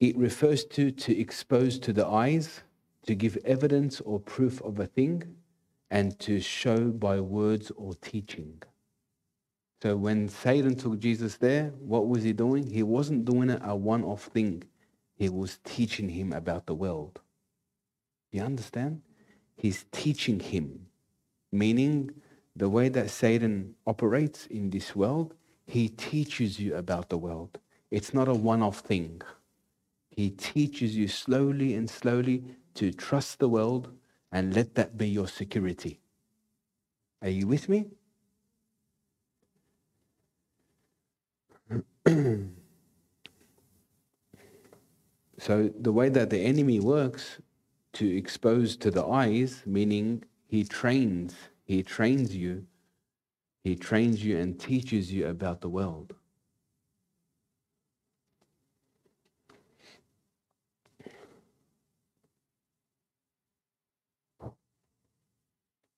It refers to to expose to the eyes, to give evidence or proof of a thing, and to show by words or teaching. So when Satan took Jesus there, what was he doing? He wasn't doing a one off thing, he was teaching him about the world. You understand? He's teaching him, meaning the way that Satan operates in this world, he teaches you about the world. It's not a one off thing. He teaches you slowly and slowly to trust the world and let that be your security. Are you with me? so, the way that the enemy works to expose to the eyes, meaning he trains, he trains you, he trains you and teaches you about the world.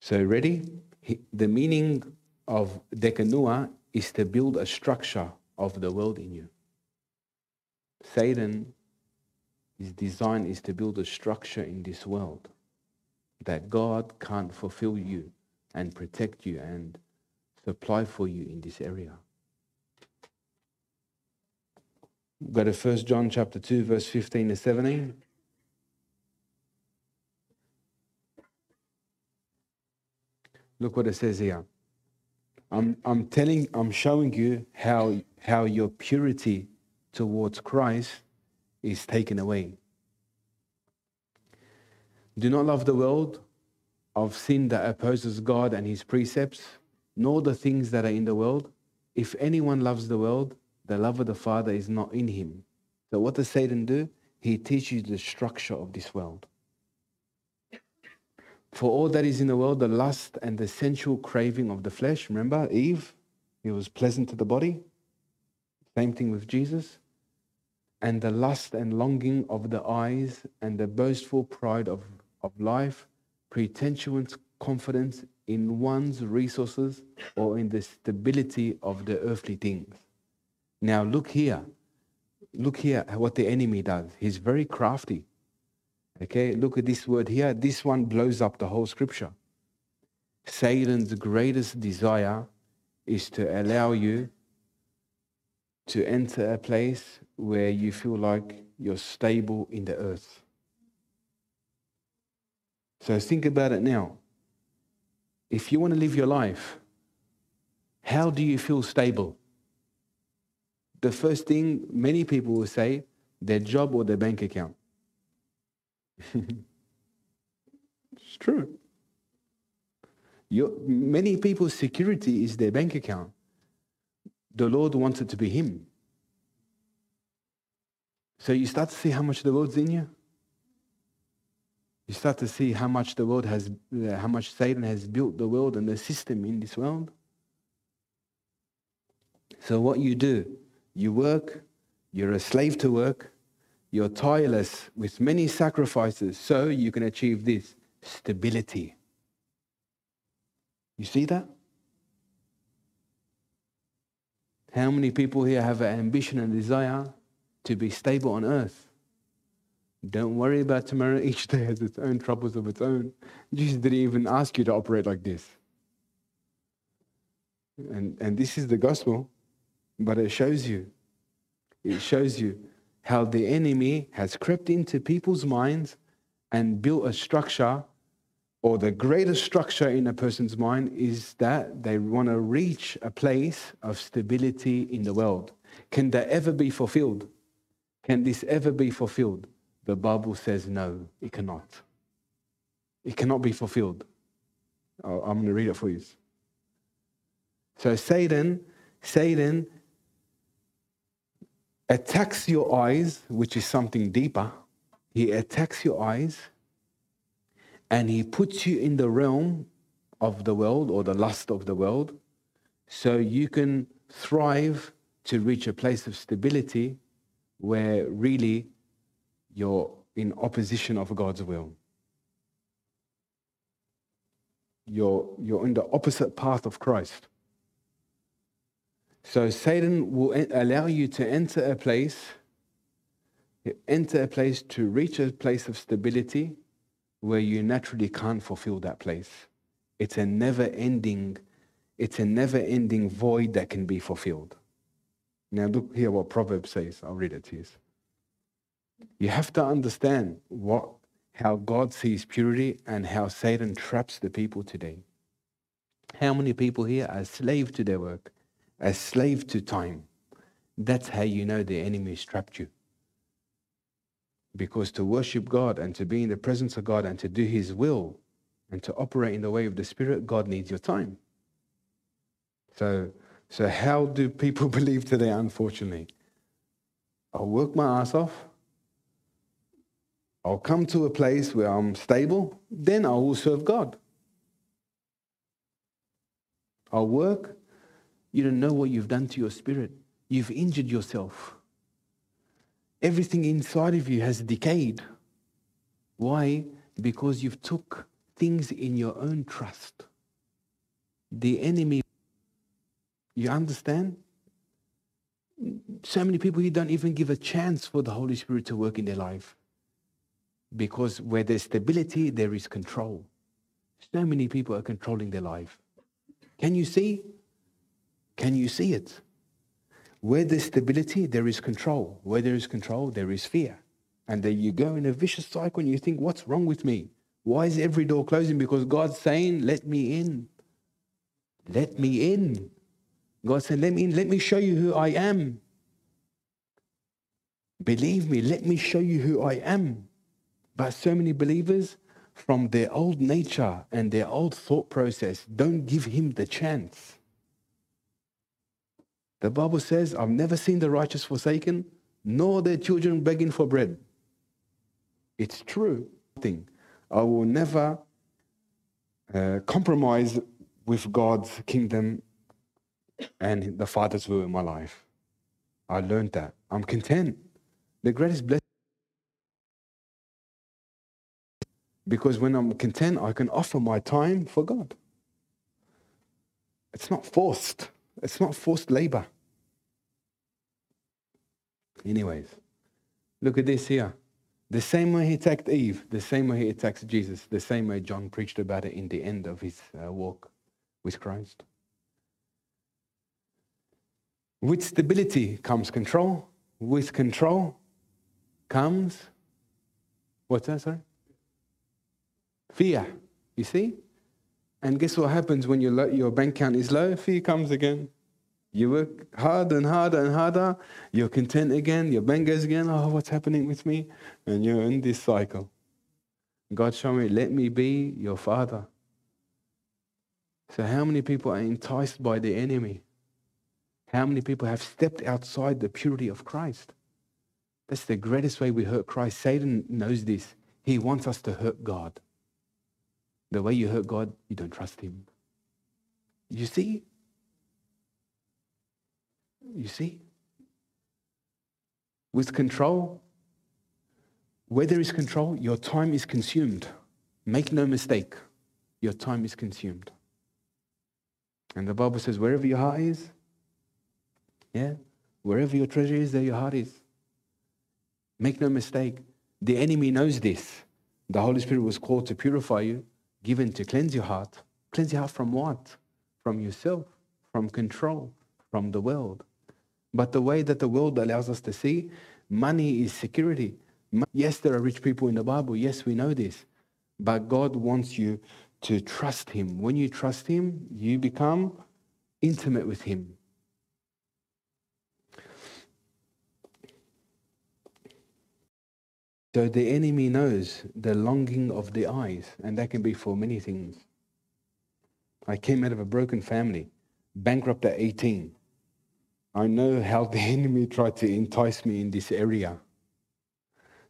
So, ready? He, the meaning of dekanua is to build a structure of the world in you. Satan, his design is to build a structure in this world that God can't fulfill you and protect you and supply for you in this area. Go to 1 John chapter 2, verse 15 to 17. Look what it says here. I'm, I'm telling, I'm showing you how, how your purity towards Christ is taken away. Do not love the world of sin that opposes God and his precepts, nor the things that are in the world. If anyone loves the world, the love of the Father is not in him. So, what does Satan do? He teaches the structure of this world. For all that is in the world, the lust and the sensual craving of the flesh. Remember Eve? It was pleasant to the body. Same thing with Jesus. And the lust and longing of the eyes and the boastful pride of, of life, pretentious confidence in one's resources or in the stability of the earthly things. Now, look here. Look here what the enemy does. He's very crafty. Okay, look at this word here. This one blows up the whole scripture. Satan's greatest desire is to allow you to enter a place where you feel like you're stable in the earth. So think about it now. If you want to live your life, how do you feel stable? The first thing many people will say, their job or their bank account. it's true. Your, many people's security is their bank account. The Lord wants it to be Him. So you start to see how much the world's in you. You start to see how much the world has, uh, how much Satan has built the world and the system in this world. So what you do, you work, you're a slave to work, you're tireless with many sacrifices so you can achieve this stability. You see that? How many people here have an ambition and desire to be stable on earth? Don't worry about tomorrow. Each day has its own troubles of its own. Jesus didn't even ask you to operate like this. And, and this is the gospel, but it shows you. It shows you how the enemy has crept into people's minds and built a structure, or the greatest structure in a person's mind is that they want to reach a place of stability in the world. Can that ever be fulfilled? Can this ever be fulfilled? The Bible says no, it cannot. It cannot be fulfilled. I'm going to read it for you. So Satan, Satan attacks your eyes, which is something deeper. He attacks your eyes and he puts you in the realm of the world or the lust of the world so you can thrive to reach a place of stability where really you're in opposition of God's will. You're, you're in the opposite path of Christ. So Satan will allow you to enter a place, enter a place to reach a place of stability where you naturally can't fulfill that place. It's a never ending, it's a never ending void that can be fulfilled. Now look here what Proverbs says. I'll read it to you. You have to understand what how God sees purity and how Satan traps the people today. How many people here are slave to their work? a slave to time. That's how you know the enemy has trapped you. Because to worship God and to be in the presence of God and to do His will and to operate in the way of the Spirit, God needs your time. So, so how do people believe today, unfortunately? I'll work my ass off. I'll come to a place where I'm stable, then I will serve God. I'll work, you don't know what you've done to your spirit. You've injured yourself. Everything inside of you has decayed. Why? Because you've took things in your own trust. The enemy, you understand? So many people you don't even give a chance for the Holy Spirit to work in their life. Because where there's stability, there is control. So many people are controlling their life. Can you see? Can you see it? Where there's stability, there is control. Where there is control, there is fear. And then you go in a vicious cycle and you think, what's wrong with me? Why is every door closing? Because God's saying, let me in. Let me in. God said, let me in. Let me show you who I am. Believe me, let me show you who I am. But so many believers, from their old nature and their old thought process, don't give him the chance. The Bible says, I've never seen the righteous forsaken, nor their children begging for bread. It's true. Thing. I will never uh, compromise with God's kingdom and the Father's will in my life. I learned that. I'm content. The greatest blessing. Because when I'm content, I can offer my time for God. It's not forced. It's not forced labor. Anyways, look at this here. The same way he attacked Eve, the same way he attacks Jesus, the same way John preached about it in the end of his uh, walk with Christ. With stability comes control. With control comes, what's that, sorry? Fear. You see? And guess what happens when your, your bank account is low? Fear comes again. You work hard and harder and harder. You're content again. Your bank goes again. Oh, what's happening with me? And you're in this cycle. God show me, let me be your father. So, how many people are enticed by the enemy? How many people have stepped outside the purity of Christ? That's the greatest way we hurt Christ. Satan knows this. He wants us to hurt God. The way you hurt God, you don't trust Him. You see? You see? With control, where there is control, your time is consumed. Make no mistake, your time is consumed. And the Bible says, wherever your heart is, Yeah? Wherever your treasure is, there your heart is. Make no mistake, the enemy knows this. The Holy Spirit was called to purify you, given to cleanse your heart. Cleanse your heart from what? From yourself, from control, from the world. But the way that the world allows us to see, money is security. Yes, there are rich people in the Bible. Yes, we know this. But God wants you to trust Him. When you trust Him, you become intimate with Him. So the enemy knows the longing of the eyes, and that can be for many things. I came out of a broken family, bankrupt at 18. I know how the enemy tried to entice me in this area.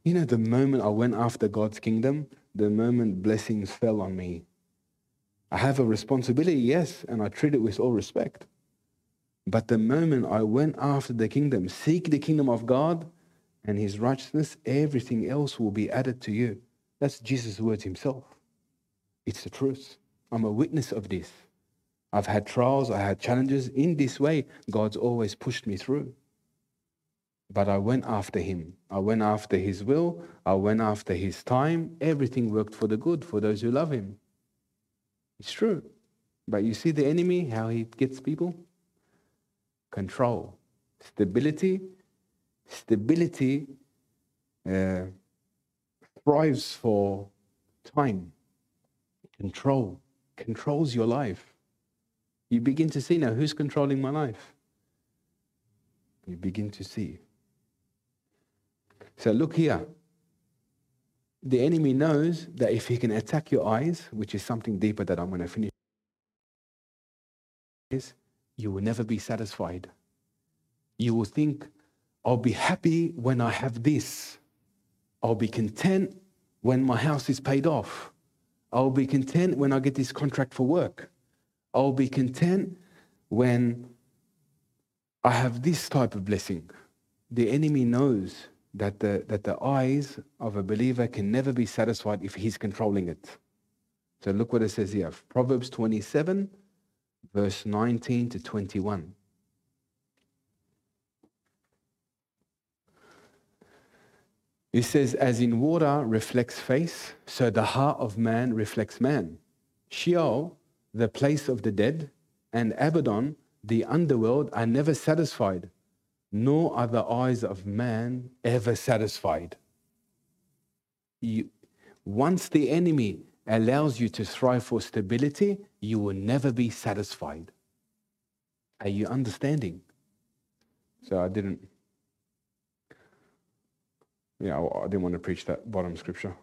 You know, the moment I went after God's kingdom, the moment blessings fell on me. I have a responsibility, yes, and I treat it with all respect. But the moment I went after the kingdom, seek the kingdom of God and his righteousness, everything else will be added to you. That's Jesus' words himself. It's the truth. I'm a witness of this. I've had trials, I had challenges. In this way, God's always pushed me through. But I went after him. I went after his will. I went after his time. Everything worked for the good for those who love him. It's true. But you see the enemy, how he gets people? Control, stability. Stability uh, thrives for time. Control controls your life. You begin to see now who's controlling my life. You begin to see. So look here. The enemy knows that if he can attack your eyes, which is something deeper that I'm going to finish, is you will never be satisfied. You will think, I'll be happy when I have this. I'll be content when my house is paid off. I'll be content when I get this contract for work. I'll be content when I have this type of blessing. The enemy knows that the, that the eyes of a believer can never be satisfied if he's controlling it. So look what it says here Proverbs 27, verse 19 to 21. It says, As in water reflects face, so the heart of man reflects man. Sheol, the place of the dead, and Abaddon, the underworld, are never satisfied nor are the eyes of man ever satisfied. You, once the enemy allows you to strive for stability, you will never be satisfied. Are you understanding? So I didn't, yeah, I didn't want to preach that bottom scripture,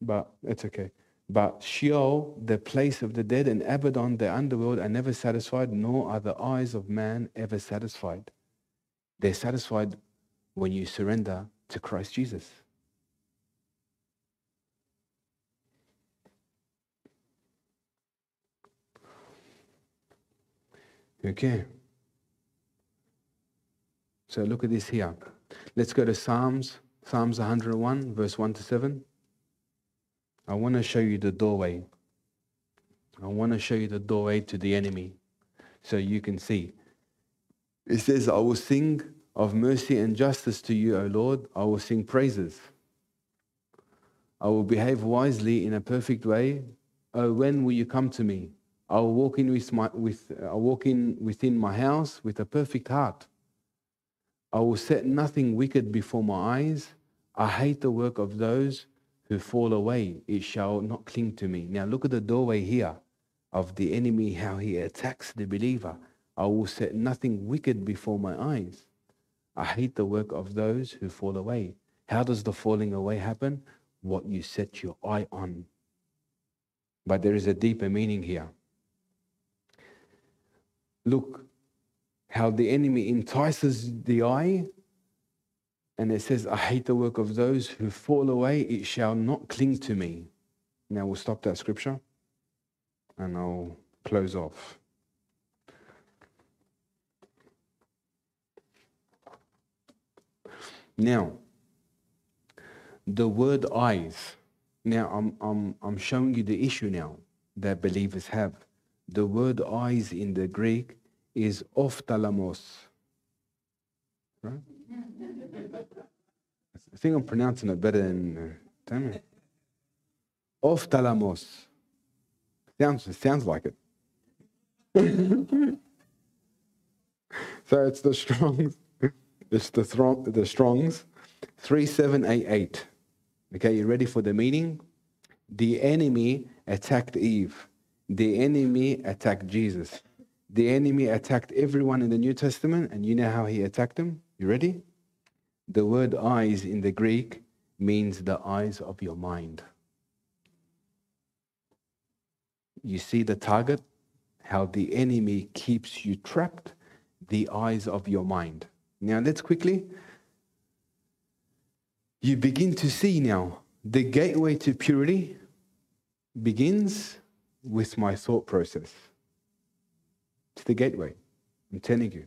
but it's okay. But Sheol, the place of the dead, and Abaddon, the underworld, are never satisfied, nor are the eyes of man ever satisfied. They're satisfied when you surrender to Christ Jesus. Okay. So look at this here. Let's go to Psalms, Psalms 101, verse 1 to 7. I want to show you the doorway. I want to show you the doorway to the enemy so you can see. It says, I will sing of mercy and justice to you, O Lord. I will sing praises. I will behave wisely in a perfect way. Oh, when will you come to me? I will walk in with my with I walk in within my house with a perfect heart. I will set nothing wicked before my eyes. I hate the work of those who fall away. It shall not cling to me. Now look at the doorway here of the enemy, how he attacks the believer. I will set nothing wicked before my eyes. I hate the work of those who fall away. How does the falling away happen? What you set your eye on. But there is a deeper meaning here. Look how the enemy entices the eye, and it says, I hate the work of those who fall away, it shall not cling to me. Now we'll stop that scripture and I'll close off. Now, the word eyes. Now, I'm, I'm, I'm showing you the issue now that believers have. The word eyes in the Greek is ophthalmos. right? I think I'm pronouncing it better than uh, damn it. Ophthalmos. Sounds sounds like it. so it's the Strongs. It's the throng, the Strongs, three seven eight eight. Okay, you ready for the meaning? The enemy attacked Eve. The enemy attacked Jesus. The enemy attacked everyone in the New Testament, and you know how he attacked them? You ready? The word eyes in the Greek means the eyes of your mind. You see the target? How the enemy keeps you trapped? The eyes of your mind. Now, let's quickly. You begin to see now the gateway to purity begins with my thought process. It's the gateway. I'm telling you.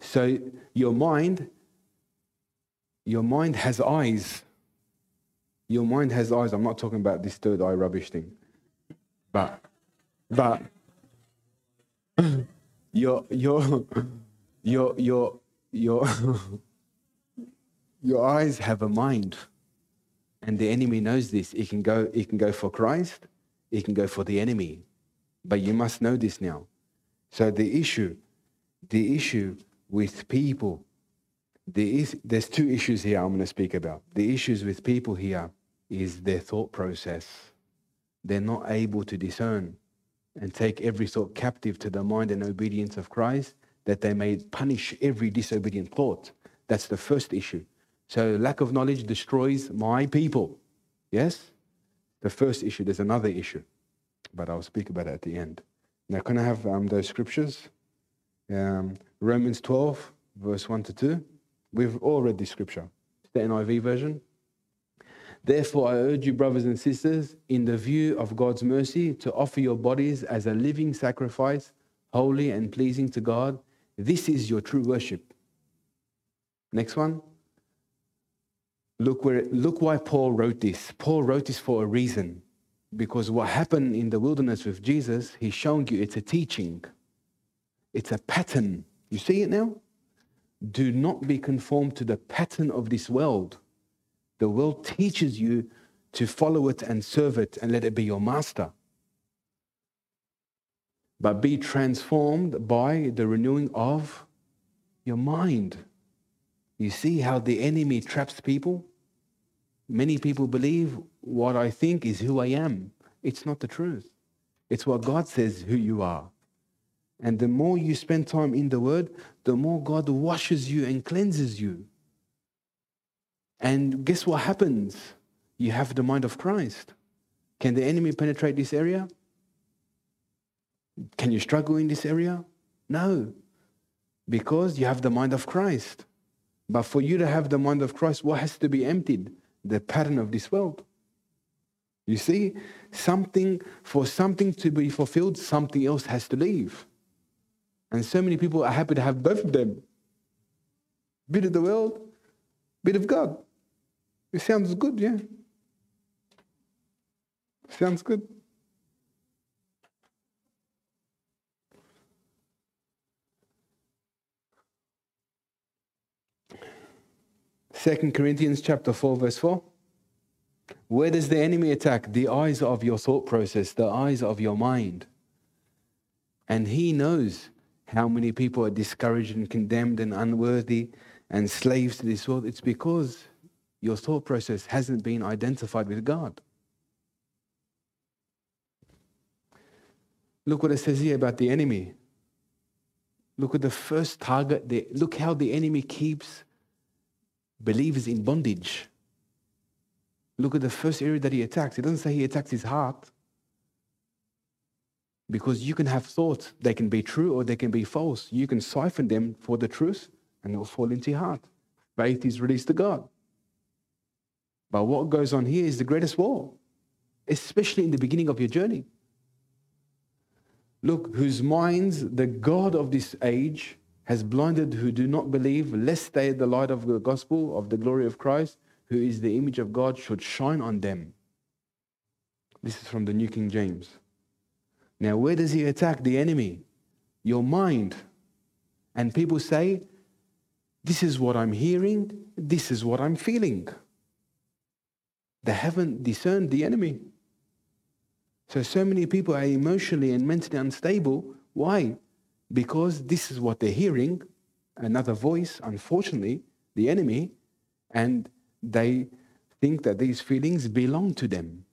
So your mind, your mind has eyes. Your mind has eyes. I'm not talking about this third eye rubbish thing. But but your your your your your your eyes have a mind. And the enemy knows this. It can go, it can go for Christ, it can go for the enemy. But you must know this now. So the issue, the issue with people, the there's two issues here I'm going to speak about. The issues with people here is their thought process. They're not able to discern and take every thought captive to the mind and obedience of Christ, that they may punish every disobedient thought. That's the first issue. So lack of knowledge destroys my people. Yes? The first issue, there's another issue, but I'll speak about it at the end. Now, can I have um, those scriptures? Um, Romans 12, verse 1 to 2. We've all read this scripture. The NIV version. Therefore, I urge you, brothers and sisters, in the view of God's mercy, to offer your bodies as a living sacrifice, holy and pleasing to God. This is your true worship. Next one. Look, where, look why Paul wrote this. Paul wrote this for a reason. Because what happened in the wilderness with Jesus, he's showing you it's a teaching, it's a pattern. You see it now? Do not be conformed to the pattern of this world. The world teaches you to follow it and serve it and let it be your master. But be transformed by the renewing of your mind. You see how the enemy traps people? Many people believe what I think is who I am. It's not the truth. It's what God says who you are. And the more you spend time in the Word, the more God washes you and cleanses you. And guess what happens? You have the mind of Christ. Can the enemy penetrate this area? Can you struggle in this area? No, because you have the mind of Christ. But for you to have the mind of Christ, what has to be emptied? The pattern of this world. You see, something for something to be fulfilled, something else has to leave. And so many people are happy to have both of them. Bit of the world, bit of God. It sounds good, yeah. Sounds good. Second Corinthians chapter 4, verse 4. Where does the enemy attack? The eyes of your thought process, the eyes of your mind. And he knows how many people are discouraged and condemned and unworthy and slaves to this world. It's because your thought process hasn't been identified with God. Look what it says here about the enemy. Look at the first target. There. Look how the enemy keeps believers in bondage. Look at the first area that he attacks. He doesn't say he attacks his heart. Because you can have thoughts, they can be true or they can be false. You can siphon them for the truth and they'll fall into your heart. Faith is released to God. But what goes on here is the greatest war, especially in the beginning of your journey. Look, whose minds the God of this age has blinded who do not believe, lest they, the light of the gospel of the glory of Christ, who is the image of God, should shine on them. This is from the New King James. Now, where does he attack the enemy? Your mind. And people say, This is what I'm hearing. This is what I'm feeling. They haven't discerned the enemy. So, so many people are emotionally and mentally unstable. Why? Because this is what they're hearing another voice, unfortunately, the enemy, and they think that these feelings belong to them.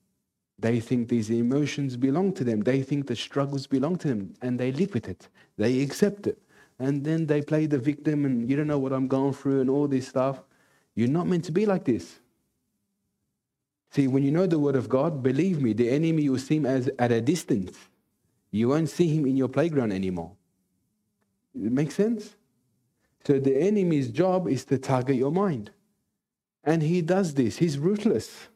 They think these emotions belong to them. They think the struggles belong to them, and they live with it. They accept it. And then they play the victim, and you don't know what I'm going through, and all this stuff. You're not meant to be like this. See, when you know the word of God, believe me, the enemy will seem as at a distance. You won't see him in your playground anymore. It makes sense? So the enemy's job is to target your mind. And he does this. He's ruthless.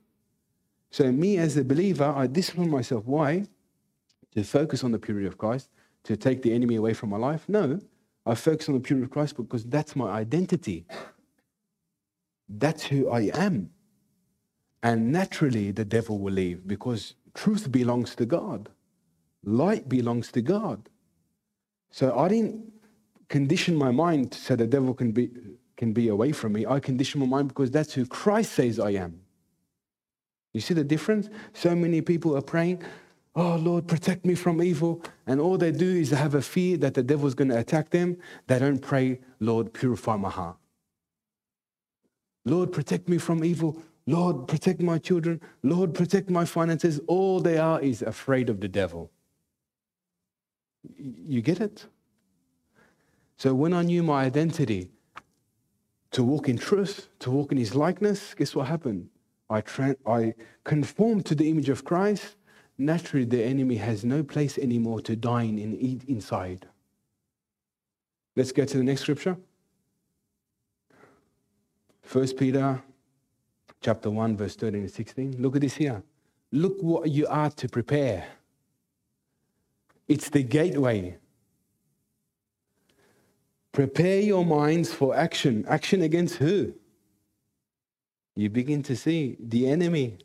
So me as a believer, I discipline myself. Why? To focus on the purity of Christ, to take the enemy away from my life? No. I focus on the purity of Christ because that's my identity. That's who I am. And naturally, the devil will leave because truth belongs to God, light belongs to God. So I didn't condition my mind so the devil can be, can be away from me. I condition my mind because that's who Christ says I am. You see the difference? So many people are praying, Oh Lord, protect me from evil. And all they do is have a fear that the devil's going to attack them. They don't pray, Lord, purify my heart. Lord, protect me from evil. Lord, protect my children. Lord, protect my finances. All they are is afraid of the devil. You get it? So when I knew my identity to walk in truth, to walk in his likeness, guess what happened? I, tra- I conformed to the image of Christ. Naturally, the enemy has no place anymore to dine and eat inside. Let's get to the next scripture. First Peter chapter 1, verse 13 and 16. Look at this here. Look what you are to prepare. It's the gateway. Prepare your minds for action. Action against who? You begin to see the enemy.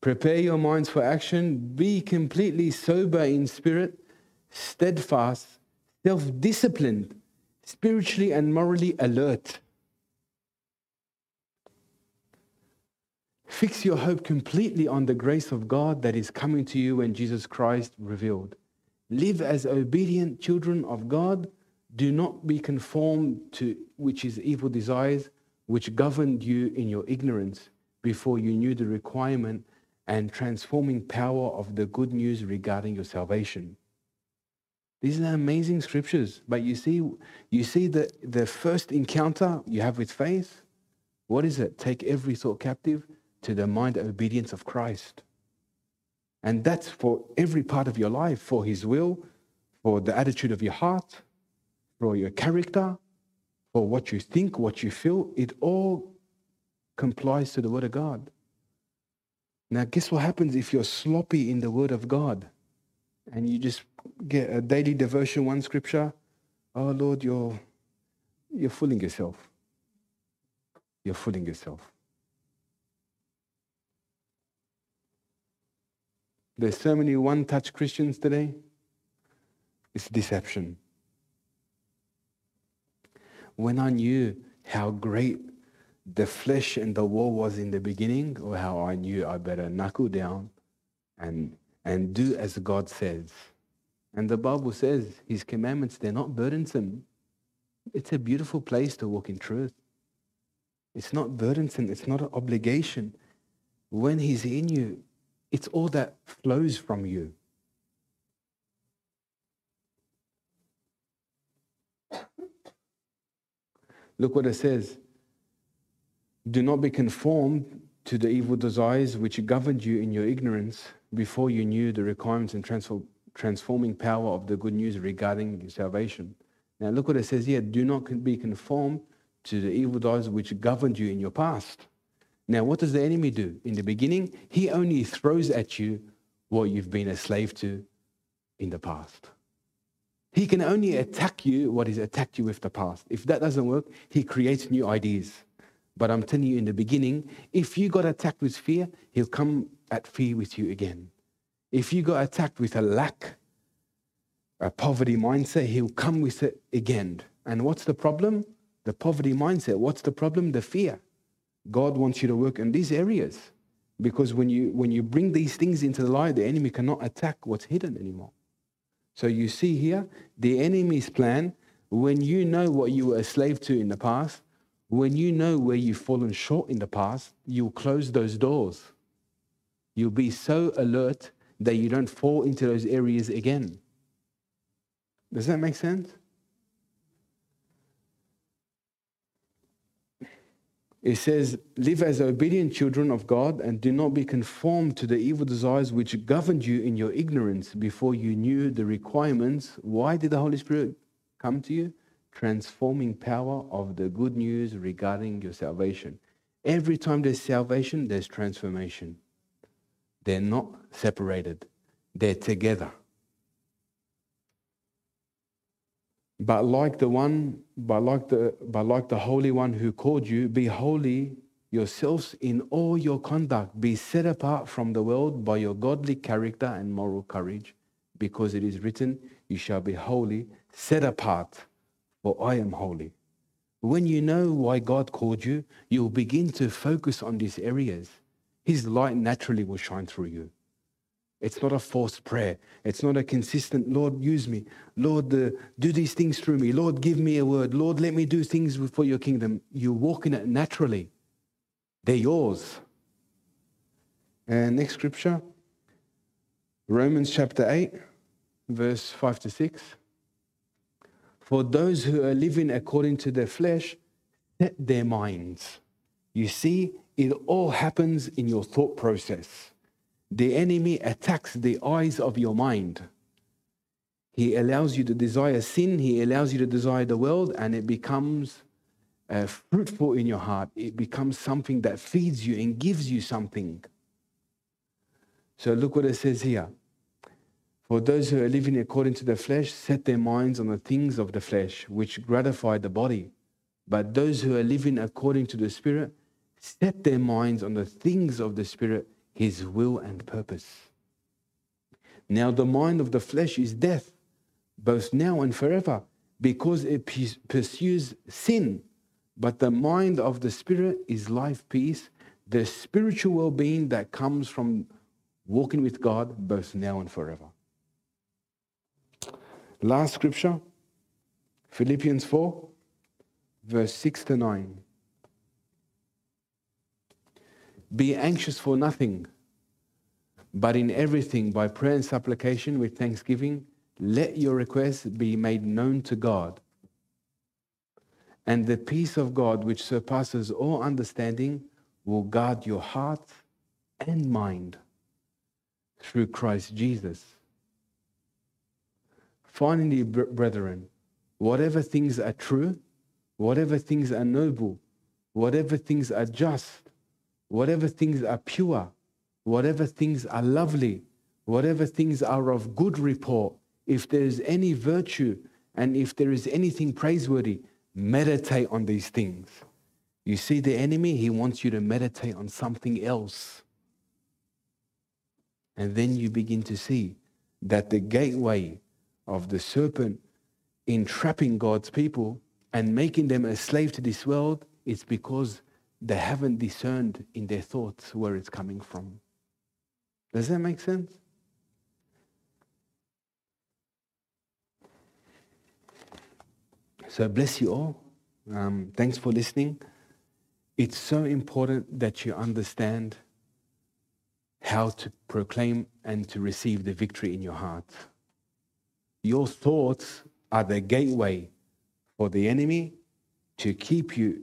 Prepare your minds for action. Be completely sober in spirit, steadfast, self disciplined, spiritually and morally alert. Fix your hope completely on the grace of God that is coming to you when Jesus Christ revealed. Live as obedient children of God. Do not be conformed to which is evil desires, which governed you in your ignorance before you knew the requirement and transforming power of the good news regarding your salvation. These are amazing scriptures, but you see, you see the, the first encounter you have with faith. What is it? Take every thought captive to the mind obedience of Christ. And that's for every part of your life, for His will, for the attitude of your heart, for your character, for what you think, what you feel. It all complies to the Word of God. Now, guess what happens if you're sloppy in the Word of God and you just get a daily devotion, one scripture? Oh, Lord, you're, you're fooling yourself. You're fooling yourself. There's so many one touch Christians today. It's deception. When I knew how great the flesh and the war was in the beginning, or how I knew I better knuckle down and, and do as God says. And the Bible says his commandments, they're not burdensome. It's a beautiful place to walk in truth. It's not burdensome, it's not an obligation. When he's in you, it's all that flows from you. Look what it says. Do not be conformed to the evil desires which governed you in your ignorance before you knew the requirements and transforming power of the good news regarding your salvation. Now, look what it says here do not be conformed to the evil desires which governed you in your past. Now, what does the enemy do? In the beginning, he only throws at you what you've been a slave to in the past. He can only attack you what he's attacked you with the past. If that doesn't work, he creates new ideas. But I'm telling you in the beginning, if you got attacked with fear, he'll come at fear with you again. If you got attacked with a lack, a poverty mindset, he'll come with it again. And what's the problem? The poverty mindset. What's the problem? The fear. God wants you to work in these areas. Because when you when you bring these things into the light, the enemy cannot attack what's hidden anymore. So you see here, the enemy's plan, when you know what you were a slave to in the past, when you know where you've fallen short in the past, you'll close those doors. You'll be so alert that you don't fall into those areas again. Does that make sense? It says, Live as obedient children of God and do not be conformed to the evil desires which governed you in your ignorance before you knew the requirements. Why did the Holy Spirit come to you? Transforming power of the good news regarding your salvation. Every time there's salvation, there's transformation. They're not separated, they're together. But like the one, but like the, but like the Holy One who called you, be holy yourselves in all your conduct. Be set apart from the world by your godly character and moral courage, because it is written, You shall be holy, set apart, for I am holy. When you know why God called you, you'll begin to focus on these areas. His light naturally will shine through you. It's not a forced prayer. It's not a consistent, Lord, use me. Lord, uh, do these things through me. Lord, give me a word. Lord, let me do things for your kingdom. You walk in it naturally. They're yours. And next scripture, Romans chapter 8, verse 5 to 6. For those who are living according to their flesh, set their minds. You see, it all happens in your thought process the enemy attacks the eyes of your mind. He allows you to desire sin, he allows you to desire the world, and it becomes uh, fruitful in your heart. It becomes something that feeds you and gives you something. So look what it says here. For those who are living according to the flesh, set their minds on the things of the flesh, which gratify the body. But those who are living according to the Spirit, set their minds on the things of the Spirit, his will and purpose. Now, the mind of the flesh is death, both now and forever, because it pursues sin. But the mind of the spirit is life, peace, the spiritual well being that comes from walking with God, both now and forever. Last scripture, Philippians 4, verse 6 to 9. Be anxious for nothing, but in everything, by prayer and supplication with thanksgiving, let your requests be made known to God. And the peace of God, which surpasses all understanding, will guard your heart and mind through Christ Jesus. Finally, brethren, whatever things are true, whatever things are noble, whatever things are just, whatever things are pure, whatever things are lovely, whatever things are of good report, if there is any virtue and if there is anything praiseworthy, meditate on these things. You see, the enemy, he wants you to meditate on something else. And then you begin to see that the gateway of the serpent entrapping God's people and making them a slave to this world is because they haven't discerned in their thoughts where it's coming from. Does that make sense? So, bless you all. Um, thanks for listening. It's so important that you understand how to proclaim and to receive the victory in your heart. Your thoughts are the gateway for the enemy to keep you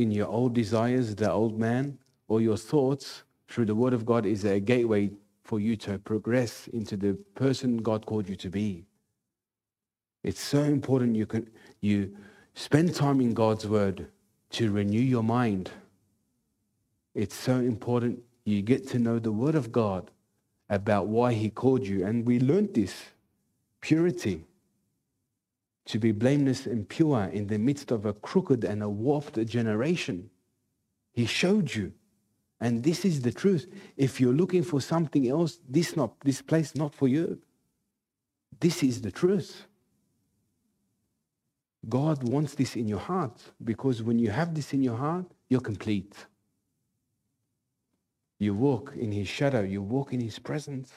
in your old desires, the old man, or your thoughts through the Word of God is a gateway for you to progress into the person God called you to be. It's so important you can you spend time in God's Word to renew your mind. It's so important you get to know the Word of God about why He called you. And we learned this purity to be blameless and pure in the midst of a crooked and a warped generation. He showed you. And this is the truth. If you're looking for something else, this not this place not for you. This is the truth. God wants this in your heart because when you have this in your heart, you're complete. You walk in His shadow, you walk in His presence.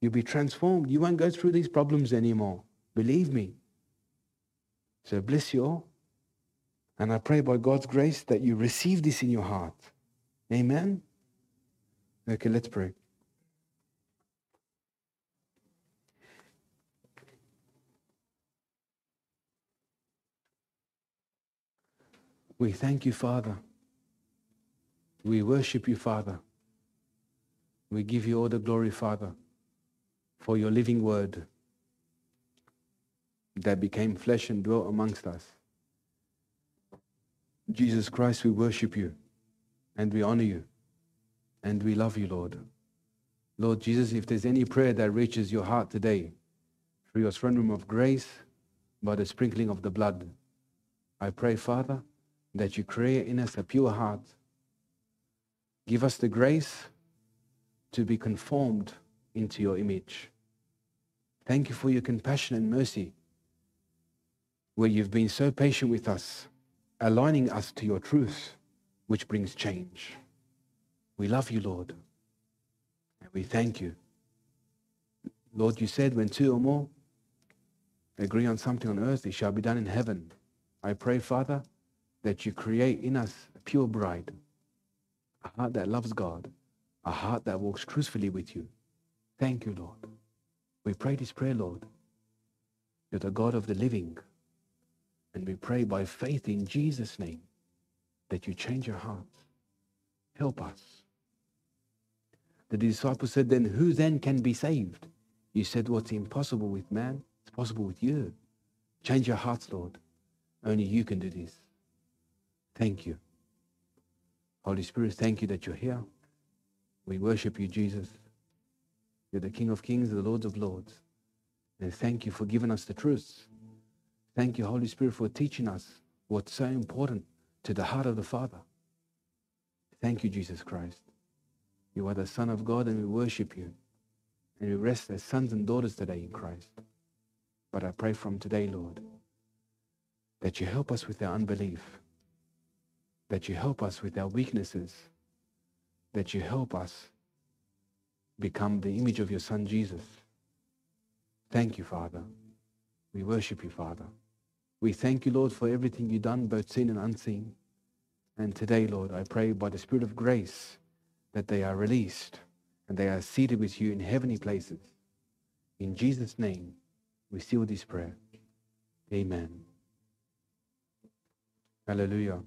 You'll be transformed. You won't go through these problems anymore. Believe me. So bless you all. And I pray by God's grace that you receive this in your heart. Amen. Okay, let's pray. We thank you, Father. We worship you, Father. We give you all the glory, Father, for your living word that became flesh and dwelt amongst us. Jesus Christ, we worship you and we honor you and we love you, Lord. Lord Jesus, if there's any prayer that reaches your heart today through your throne room of grace by the sprinkling of the blood, I pray, Father, that you create in us a pure heart. Give us the grace to be conformed into your image. Thank you for your compassion and mercy, where you've been so patient with us, aligning us to your truth, which brings change. We love you, Lord, and we thank you. Lord, you said when two or more agree on something on earth, it shall be done in heaven. I pray, Father, that you create in us a pure bride, a heart that loves God, a heart that walks truthfully with you. Thank you, Lord. We pray this prayer, Lord. You're the God of the living. And we pray by faith in Jesus' name that you change our hearts. Help us. The disciples said, Then who then can be saved? You said, What's impossible with man, it's possible with you. Change our hearts, Lord. Only you can do this. Thank you. Holy Spirit, thank you that you're here. We worship you, Jesus. You're the King of Kings, the Lord of Lords. And thank you for giving us the truth. Thank you, Holy Spirit, for teaching us what's so important to the heart of the Father. Thank you, Jesus Christ. You are the Son of God, and we worship you. And we rest as sons and daughters today in Christ. But I pray from today, Lord, that you help us with our unbelief that you help us with our weaknesses, that you help us become the image of your Son Jesus. Thank you, Father. We worship you, Father. We thank you, Lord, for everything you've done, both seen and unseen. And today, Lord, I pray by the Spirit of grace that they are released and they are seated with you in heavenly places. In Jesus' name, we seal this prayer. Amen. Hallelujah.